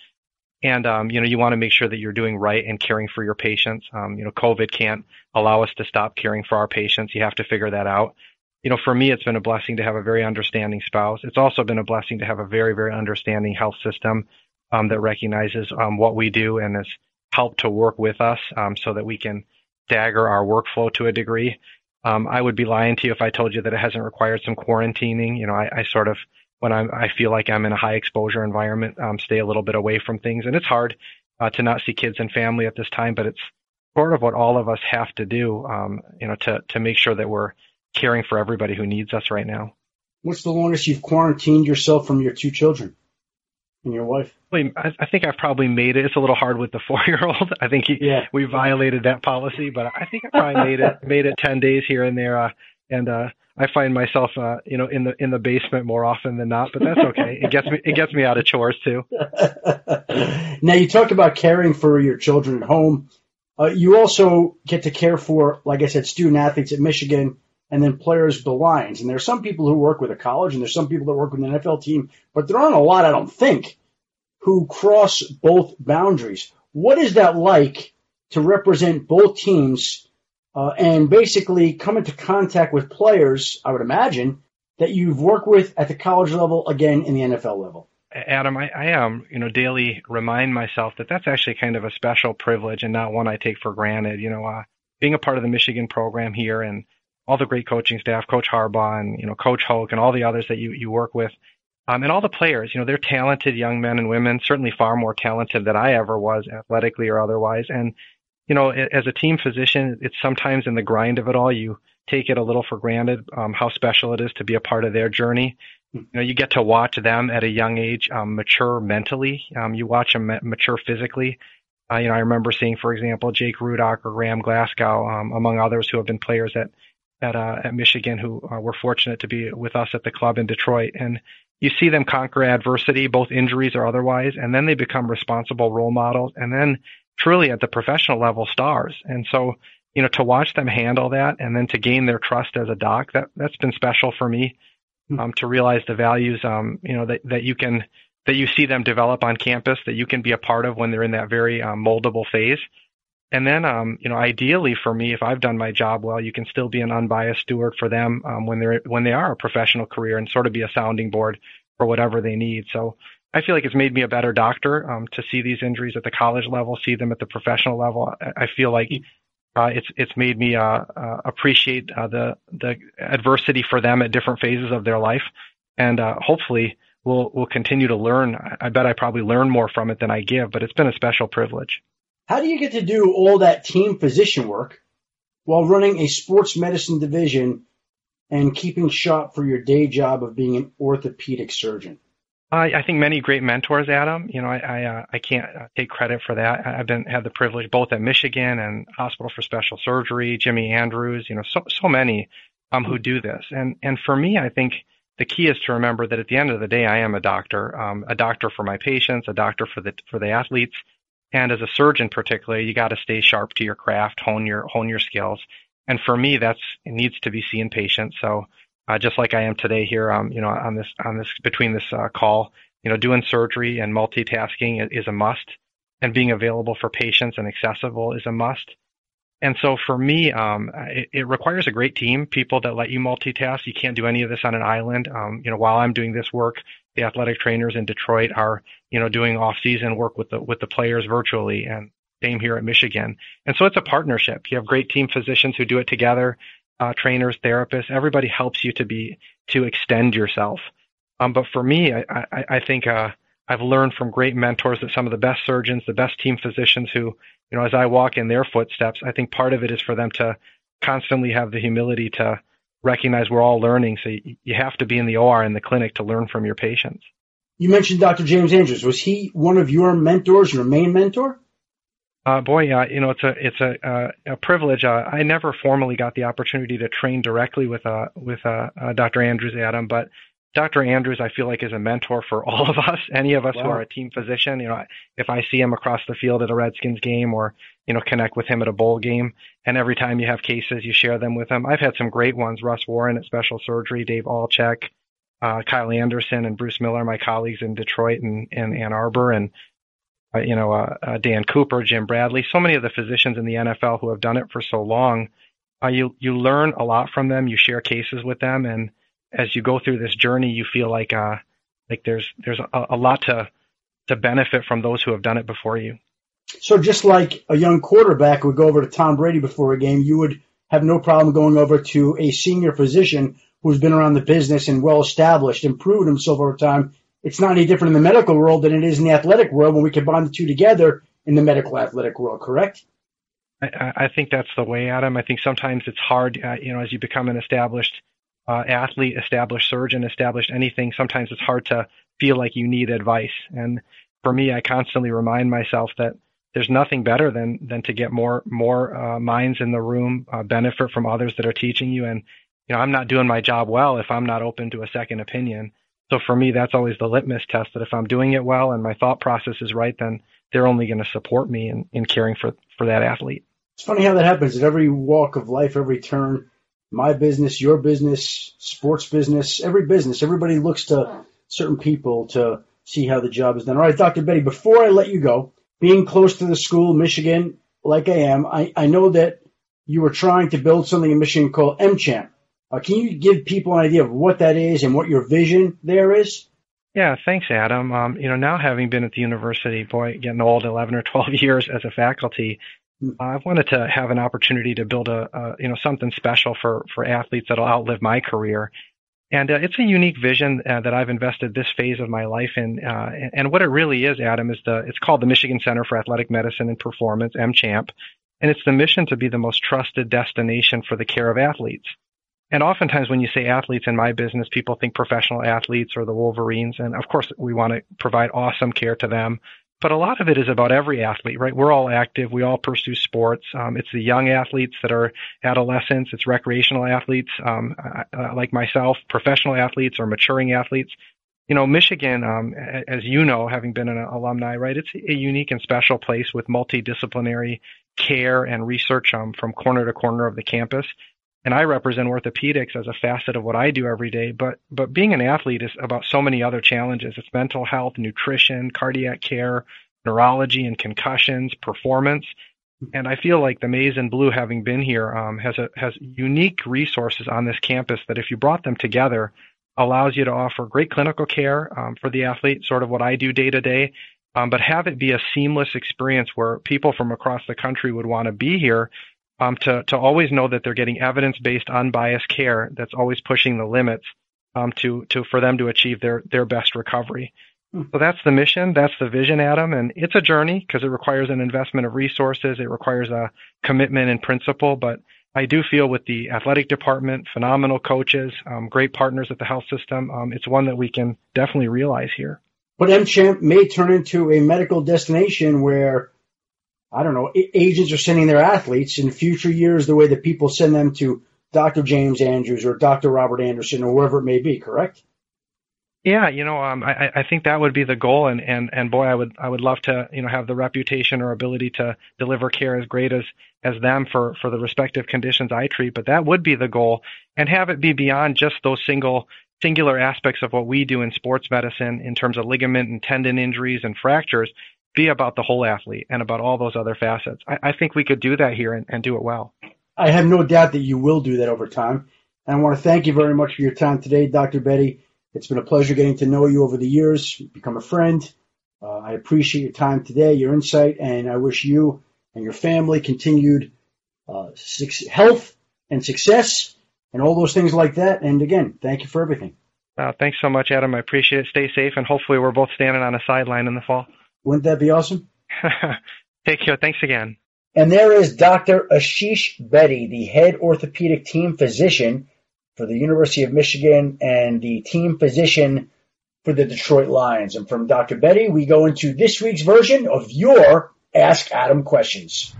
and um, you know, you want to make sure that you're doing right and caring for your patients. Um, you know, COVID can't allow us to stop caring for our patients. You have to figure that out. You know, for me, it's been a blessing to have a very understanding spouse. It's also been a blessing to have a very, very understanding health system um, that recognizes um, what we do and is help to work with us um, so that we can stagger our workflow to a degree. Um, I would be lying to you if I told you that it hasn't required some quarantining. You know, I, I sort of when I'm, I feel like I'm in a high exposure environment, um, stay a little bit away from things, and it's hard uh, to not see kids and family at this time. But it's sort of what all of us have to do, um, you know, to to make sure that we're caring for everybody who needs us right now. What's the longest you've quarantined yourself from your two children and your wife? I, I think I've probably made it. It's a little hard with the four-year-old. *laughs* I think he, yeah. we violated that policy, but I think I probably made it *laughs* made it ten days here and there. Uh, and uh, I find myself, uh, you know, in the in the basement more often than not. But that's okay. it gets me it gets me out of chores too. *laughs* now you talk about caring for your children at home. Uh, you also get to care for, like I said, student athletes at Michigan and then players the Lions. And there's some people who work with a college and there's some people that work with an NFL team, but there aren't a lot, I don't think, who cross both boundaries. What is that like to represent both teams uh, and basically come into contact with players, I would imagine, that you've worked with at the college level, again, in the NFL level? Adam, I, I um, you know, daily remind myself that that's actually kind of a special privilege and not one I take for granted. You know, uh, being a part of the Michigan program here and all the great coaching staff, Coach Harbaugh and you know Coach Hoke and all the others that you you work with, um, and all the players. You know, they're talented young men and women, certainly far more talented than I ever was, athletically or otherwise. And you know, as a team physician, it's sometimes in the grind of it all, you take it a little for granted um, how special it is to be a part of their journey. You know, you get to watch them at a young age um, mature mentally. Um, you watch them mature physically. Uh, you know, I remember seeing, for example, Jake Rudock or Graham Glasgow, um, among others, who have been players at at uh, at Michigan who uh, were fortunate to be with us at the club in Detroit. And you see them conquer adversity, both injuries or otherwise, and then they become responsible role models, and then truly at the professional level stars. And so, you know, to watch them handle that and then to gain their trust as a doc, that that's been special for me. Hmm. Um, to realize the values, um, you know, that that you can that you see them develop on campus, that you can be a part of when they're in that very um, moldable phase. And then, um, you know, ideally for me, if I've done my job well, you can still be an unbiased steward for them um, when they're when they are a professional career and sort of be a sounding board for whatever they need. So I feel like it's made me a better doctor um, to see these injuries at the college level, see them at the professional level. I feel like uh, it's it's made me uh, uh, appreciate uh, the the adversity for them at different phases of their life, and uh, hopefully we'll we'll continue to learn. I bet I probably learn more from it than I give, but it's been a special privilege. How do you get to do all that team physician work while running a sports medicine division and keeping shop for your day job of being an orthopedic surgeon? I, I think many great mentors, Adam. You know, I I, uh, I can't uh, take credit for that. I've been had the privilege both at Michigan and Hospital for Special Surgery, Jimmy Andrews. You know, so so many um who do this. And and for me, I think the key is to remember that at the end of the day, I am a doctor, um, a doctor for my patients, a doctor for the for the athletes, and as a surgeon, particularly, you got to stay sharp to your craft, hone your hone your skills. And for me, that's it needs to be seeing patients. So uh, just like I am today here, um, you know, on this on this between this uh, call, you know, doing surgery and multitasking is a must, and being available for patients and accessible is a must. And so for me, um, it, it, requires a great team, people that let you multitask. You can't do any of this on an island. Um, you know, while I'm doing this work, the athletic trainers in Detroit are, you know, doing off-season work with the with the players virtually, and same here at Michigan. And so it's a partnership. You have great team physicians who do it together, uh, trainers, therapists. Everybody helps you to be to extend yourself. Um, but for me, I, I, I think uh, I've learned from great mentors that some of the best surgeons, the best team physicians who, you know, as I walk in their footsteps, I think part of it is for them to constantly have the humility to recognize we're all learning. So you have to be in the OR in the clinic to learn from your patients. You mentioned Dr. James Andrews. Was he one of your mentors, your main mentor? Uh, boy, uh, you know, it's a it's a uh, a privilege. Uh, I never formally got the opportunity to train directly with uh with uh, uh Dr. Andrews, Adam, but Dr. Andrews, I feel like is a mentor for *laughs* all of us. Any of us wow. who are a team physician, you know, if I see him across the field at a Redskins game or you know, connect with him at a bowl game. And every time you have cases, you share them with him. I've had some great ones. Russ Warren at Special Surgery, Dave Altchek, uh, Kyle Anderson, and Bruce Miller, my colleagues in Detroit and, and Ann Arbor, and uh, you know, uh, uh, Dan Cooper, Jim Bradley. So many of the physicians in the NFL who have done it for so long. Uh, you you learn a lot from them. You share cases with them, and as you go through this journey, you feel like uh, like there's there's a, a lot to to benefit from those who have done it before you. So just like a young quarterback would go over to Tom Brady before a game, you would have no problem going over to a senior physician who's been around the business and well established and proven himself over time. It's not any different in the medical world than it is in the athletic world when we combine the two together in the medical athletic world, correct? I, I think that's the way, Adam. I think sometimes it's hard, uh, you know, as you become an established uh, athlete, established surgeon, established anything, sometimes it's hard to feel like you need advice. And for me, I constantly remind myself that there's nothing better than than to get more more uh, minds in the room, uh, benefit from others that are teaching you. And you know, I'm not doing my job well if I'm not open to a second opinion. So for me, that's always the litmus test that if I'm doing it well and my thought process is right, then they're only going to support me in, in caring for, for that athlete. It's funny how that happens at every walk of life, every turn. My business, your business, sports business, every business, everybody looks to certain people to see how the job is done. All right, Dr. Bedi, before I let you go, being close to the school, Michigan, like I am, I, I know that you were trying to build something in Michigan called MChamp. Uh, can you give people an idea of what that is and what your vision there is? Yeah, thanks, Adam. Um, you know, now having been at the university, boy, getting old, 11 or 12 *laughs* years as a faculty, uh, I've wanted to have an opportunity to build a, a, you know, something special for, for athletes that'll outlive my career. And uh, it's a unique vision uh, that I've invested this phase of my life in. Uh, and, what it really is, Adam, is the, it's called the Michigan Center for Athletic Medicine and Performance, MChamp. And it's the mission to be the most trusted destination for the care of athletes. And oftentimes when you say athletes in my business, people think professional athletes or the Wolverines. And of course, we want to provide awesome care to them. But a lot of it is about every athlete, right? We're all active. We all pursue sports. Um, it's the young athletes that are adolescents. It's recreational athletes, um, uh, like myself, professional athletes or maturing athletes. You know, Michigan, um, as you know, having been an alumni, right? It's a unique and special place with multidisciplinary care and research um, from corner to corner of the campus and I represent orthopedics as a facet of what I do every day. But but being an athlete is about so many other challenges. It's mental health, nutrition, cardiac care, neurology and concussions, performance. And I feel like the Maize and Blue, having been here, um, has a, has unique resources on this campus that, if you brought them together, allows you to offer great clinical care um, for the athlete, sort of what I do day to day, um, but have it be a seamless experience where people from across the country would want to be here um, to, to always know that they're getting evidence-based, unbiased care that's always pushing the limits um, to, to for them to achieve their, their best recovery. Hmm. So that's the mission, that's the vision, Adam, and it's a journey because it requires an investment of resources, it requires a commitment in principle, but I do feel with the athletic department, phenomenal coaches, um, great partners at the health system, um, it's one that we can definitely realize here. But MChamp may turn into a medical destination where I don't know, agents are sending their athletes in future years the way that people send them to Dr. James Andrews or Dr. Robert Anderson or wherever it may be, correct? Yeah, you know, um, I, I think that would be the goal, and, and, and boy, I would I would love to you know have the reputation or ability to deliver care as great as as them for for the respective conditions I treat. But that would be the goal, and have it be beyond just those single singular aspects of what we do in sports medicine in terms of ligament and tendon injuries and fractures be about the whole athlete and about all those other facets. I, I think we could do that here and, and do it well. I have no doubt that you will do that over time. And I want to thank you very much for your time today, Dr. Bedi. It's been a pleasure getting to know you over the years, become a friend. Uh, I appreciate your time today, your insight, and I wish you and your family continued uh, health and success and all those things like that. And again, thank you for everything. Uh, thanks so much, Adam. I appreciate it. Stay safe, and hopefully we're both standing on a sideline in the fall. Wouldn't that be awesome? *laughs* Take care. Thanks again. And there is Dr. Asheesh Bedi, the head orthopedic team physician for the University of Michigan and the team physician for the Detroit Lions. And from Dr. Bedi, we go into this week's version of your Ask Adam questions.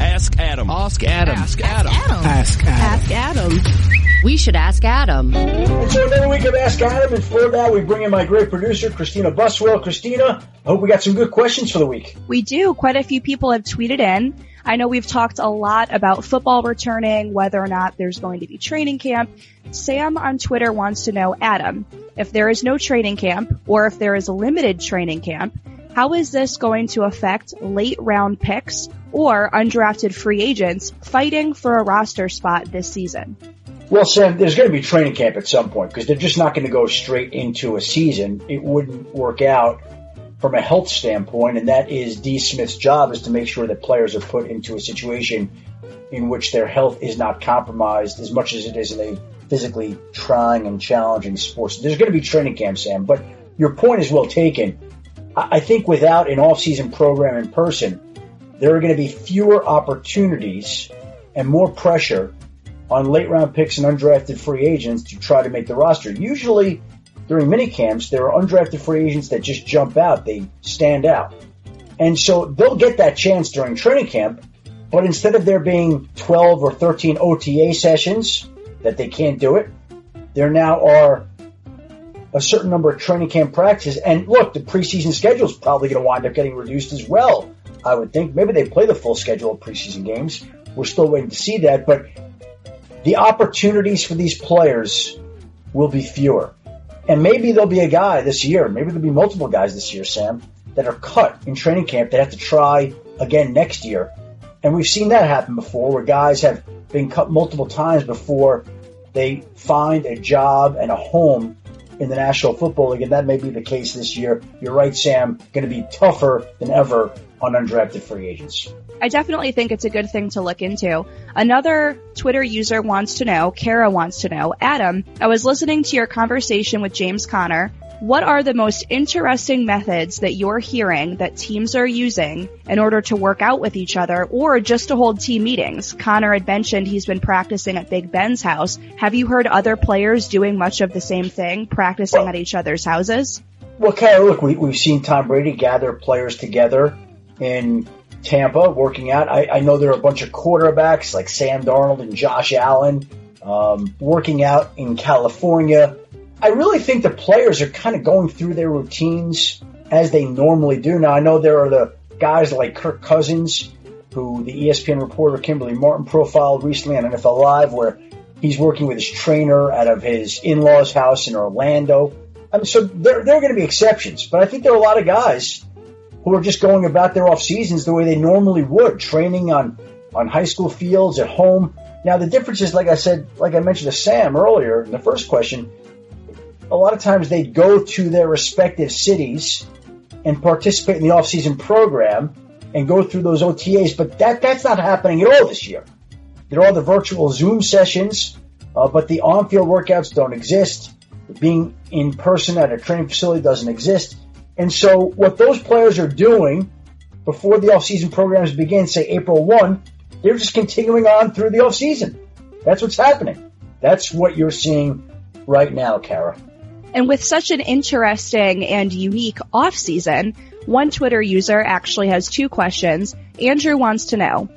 Ask Adam. Ask Adam. Ask Adam. Ask Adam. Ask Adam. We should ask Adam. And so another week of Ask Adam, and for that we bring in my great producer, Christina Buswell. Christina, I hope we got some good questions for the week. We do. Quite a few people have tweeted in. I know we've talked a lot about football returning, whether or not there's going to be training camp. Sam on Twitter wants to know, Adam, if there is no training camp, or if there is a limited training camp, how is this going to affect late round picks or undrafted free agents fighting for a roster spot this season? Well, Sam, there's going to be training camp at some point because they're just not going to go straight into a season. It wouldn't work out from a health standpoint, and that is De Smith's job is to make sure that players are put into a situation in which their health is not compromised as much as it is in a physically trying and challenging sport. There's going to be training camp, Sam, but your point is well taken. I think without an off-season program in person, there are going to be fewer opportunities and more pressure on late round picks and undrafted free agents to try to make the roster. Usually during mini camps, there are undrafted free agents that just jump out. They stand out. And so they'll get that chance during training camp, but instead of there being 12 or 13 OTA sessions that they can't do it, there now are a certain number of training camp practices. And look, the preseason schedule is probably going to wind up getting reduced as well. I would think maybe they play the full schedule of preseason games. We're still waiting to see that, but the opportunities for these players will be fewer. And maybe there'll be a guy this year, maybe there'll be multiple guys this year, Sam, that are cut in training camp that have to try again next year. And we've seen that happen before where guys have been cut multiple times before they find a job and a home in the National Football League, and that may be the case this year. You're right, Sam. Going to be tougher than ever on undrafted free agents. I definitely think it's a good thing to look into. Another Twitter user wants to know, Kara wants to know, Adam, I was listening to your conversation with James Conner. What are the most interesting methods that you're hearing that teams are using in order to work out with each other or just to hold team meetings? Conner had mentioned he's been practicing at Big Ben's house. Have you heard other players doing much of the same thing, practicing at each other's houses? Well, Kara, look, we, we've seen Tom Brady gather players together in Tampa working out. I, I know there are a bunch of quarterbacks like Sam Darnold and Josh Allen um, working out in California. I really think the players are kind of going through their routines as they normally do. Now, I know there are the guys like Kirk Cousins, who the ESPN reporter Kimberly Martin profiled recently on NFL Live, where he's working with his trainer out of his in-laws' house in Orlando. I mean, so there, there are going to be exceptions, but I think there are a lot of guys who are just going about their off seasons the way they normally would, training on on high school fields at home. Now the difference is, like I said, like I mentioned to Sam earlier in the first question, a lot of times they go to their respective cities and participate in the off-season program and go through those OTAs, but that that's not happening at all this year. There are the virtual Zoom sessions, uh, but the on-field workouts don't exist. Being in person at a training facility doesn't exist. And so what those players are doing before the off-season programs begin, say April 1, they're just continuing on through the off-season. That's what's happening. That's what you're seeing right now, Kara. And with such an interesting and unique off season, one Twitter user actually has two questions. Andrew wants to know,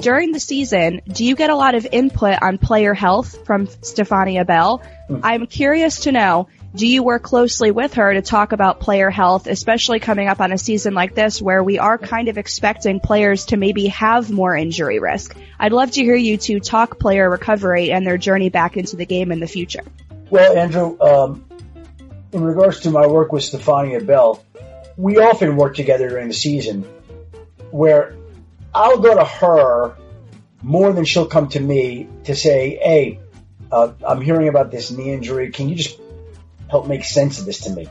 during the season, do you get a lot of input on player health from Stephania Bell? Mm. I'm curious to know, do you work closely with her to talk about player health, especially coming up on a season like this where we are kind of expecting players to maybe have more injury risk? I'd love to hear you two talk player recovery and their journey back into the game in the future. Well, Andrew, um, in regards to my work with Stephania Bell, we often work together during the season where I'll go to her more than she'll come to me to say, Hey, uh, I'm hearing about this knee injury. Can you just help make sense of this to me?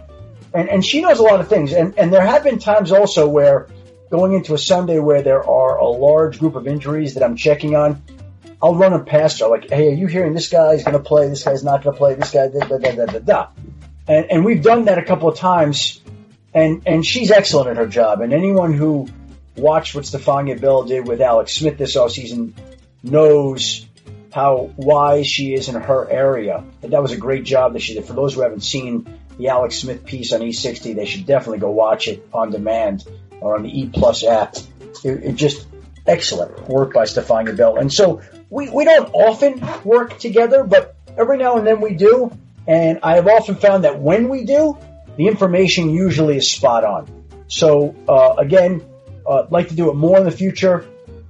And, and she knows a lot of things. And, and there have been times also where going into a Sunday where there are a large group of injuries that I'm checking on, I'll run them past her like, Hey, are you hearing this guy's going to play? This guy's not going to play. This guy, da, da, da, da, da, da. And, and we've done that a couple of times, and, and she's excellent at her job. And anyone who watched what Stephania Bell did with Alex Smith this offseason knows how wise she is in her area. And that was a great job that she did. For those who haven't seen the Alex Smith piece on E60, they should definitely go watch it on demand or on the E Plus app. It, it just excellent work by Stephania Bell. And so we, we don't often work together, but every now and then we do. And I have often found that when we do, the information usually is spot on. So uh, again, uh, like to do it more in the future.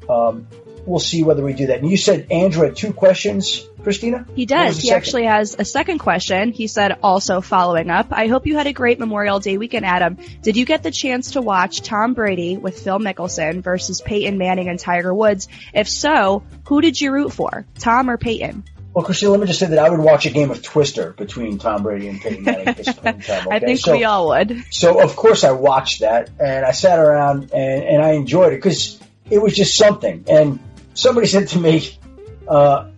Um, we'll see whether we do that. And you said Andrew had two questions, Christina? He does. He second? actually has a second question. He said, also following up, I hope you had a great Memorial Day weekend, Adam. Did you get the chance to watch Tom Brady with Phil Mickelson versus Peyton Manning and Tiger Woods? If so, who did you root for, Tom or Peyton? Well, Christina, let me just say that I would watch a game of Twister between Tom Brady and Peyton Manning at this point in time. *laughs* Okay? I think so, we all would. So, of course, I watched that and I sat around and, and I enjoyed it because it was just something. And somebody said to me, uh,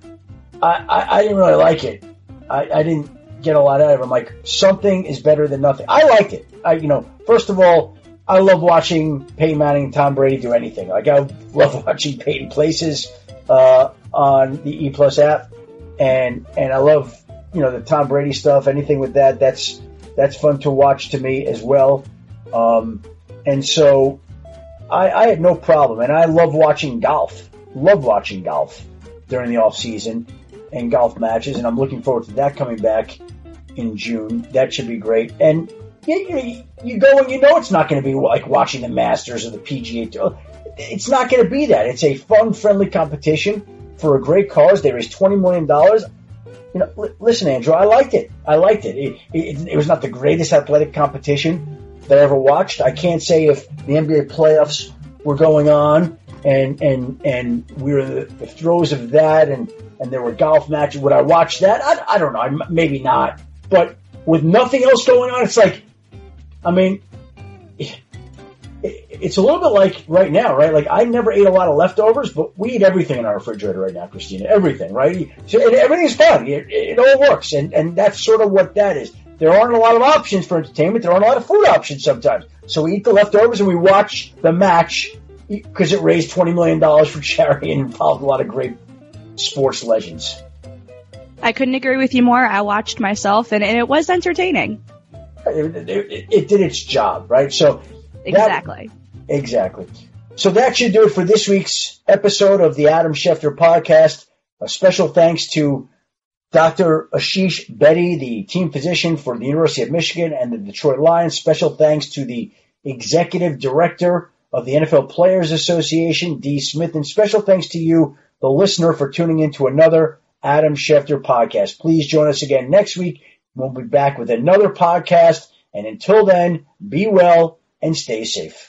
I, I, I, didn't really like it. I, I didn't get a lot out of it. I'm like, something is better than nothing. I liked it. I, you know, first of all, I love watching Peyton Manning and Tom Brady do anything. Like I love *laughs* watching Peyton Places uh, on the E Plus app, and and I love you know the Tom Brady stuff. Anything with that, that's that's fun to watch to me as well. Um, and so I, I had no problem, and I love watching golf. Love watching golf during the off season and golf matches, and I'm looking forward to that coming back in June. That should be great. And you, you, you go and you know it's not going to be like watching the Masters or the PGA Tour. It's not going to be that. It's a fun, friendly competition for a great cause. They raised twenty million dollars. You know, listen, Andrew, I liked it. I liked it. It, it. it was not the greatest athletic competition that I ever watched. I can't say if the NBA playoffs were going on and and and we were the, the throes of that and and there were golf matches. Would I watch that? I, I don't know. I, Maybe not. But with nothing else going on, it's like, I mean, it's a little bit like right now, right? Like I never ate a lot of leftovers, but we eat everything in our refrigerator right now, Christina. Everything, right? So everything's fun. It, it all works, and and that's sort of what that is. There aren't a lot of options for entertainment. There aren't a lot of food options sometimes. So we eat the leftovers and we watch the match because it raised twenty million dollars for charity and involved a lot of great sports legends. I couldn't agree with you more. I watched myself, and, and it was entertaining. It, it, it, did its job, right? So exactly, that, exactly. So that should do it for this week's episode of the Adam Schefter podcast. A special thanks to Dr. Asheesh Bedi, the team physician for the University of Michigan and the Detroit Lions. Special thanks to the executive director of the NFL Players Association, De Smith, and special thanks to you, the listener, for tuning in to another Adam Schefter podcast. Please join us again next week. We'll be back with another podcast. And until then, be well and stay safe.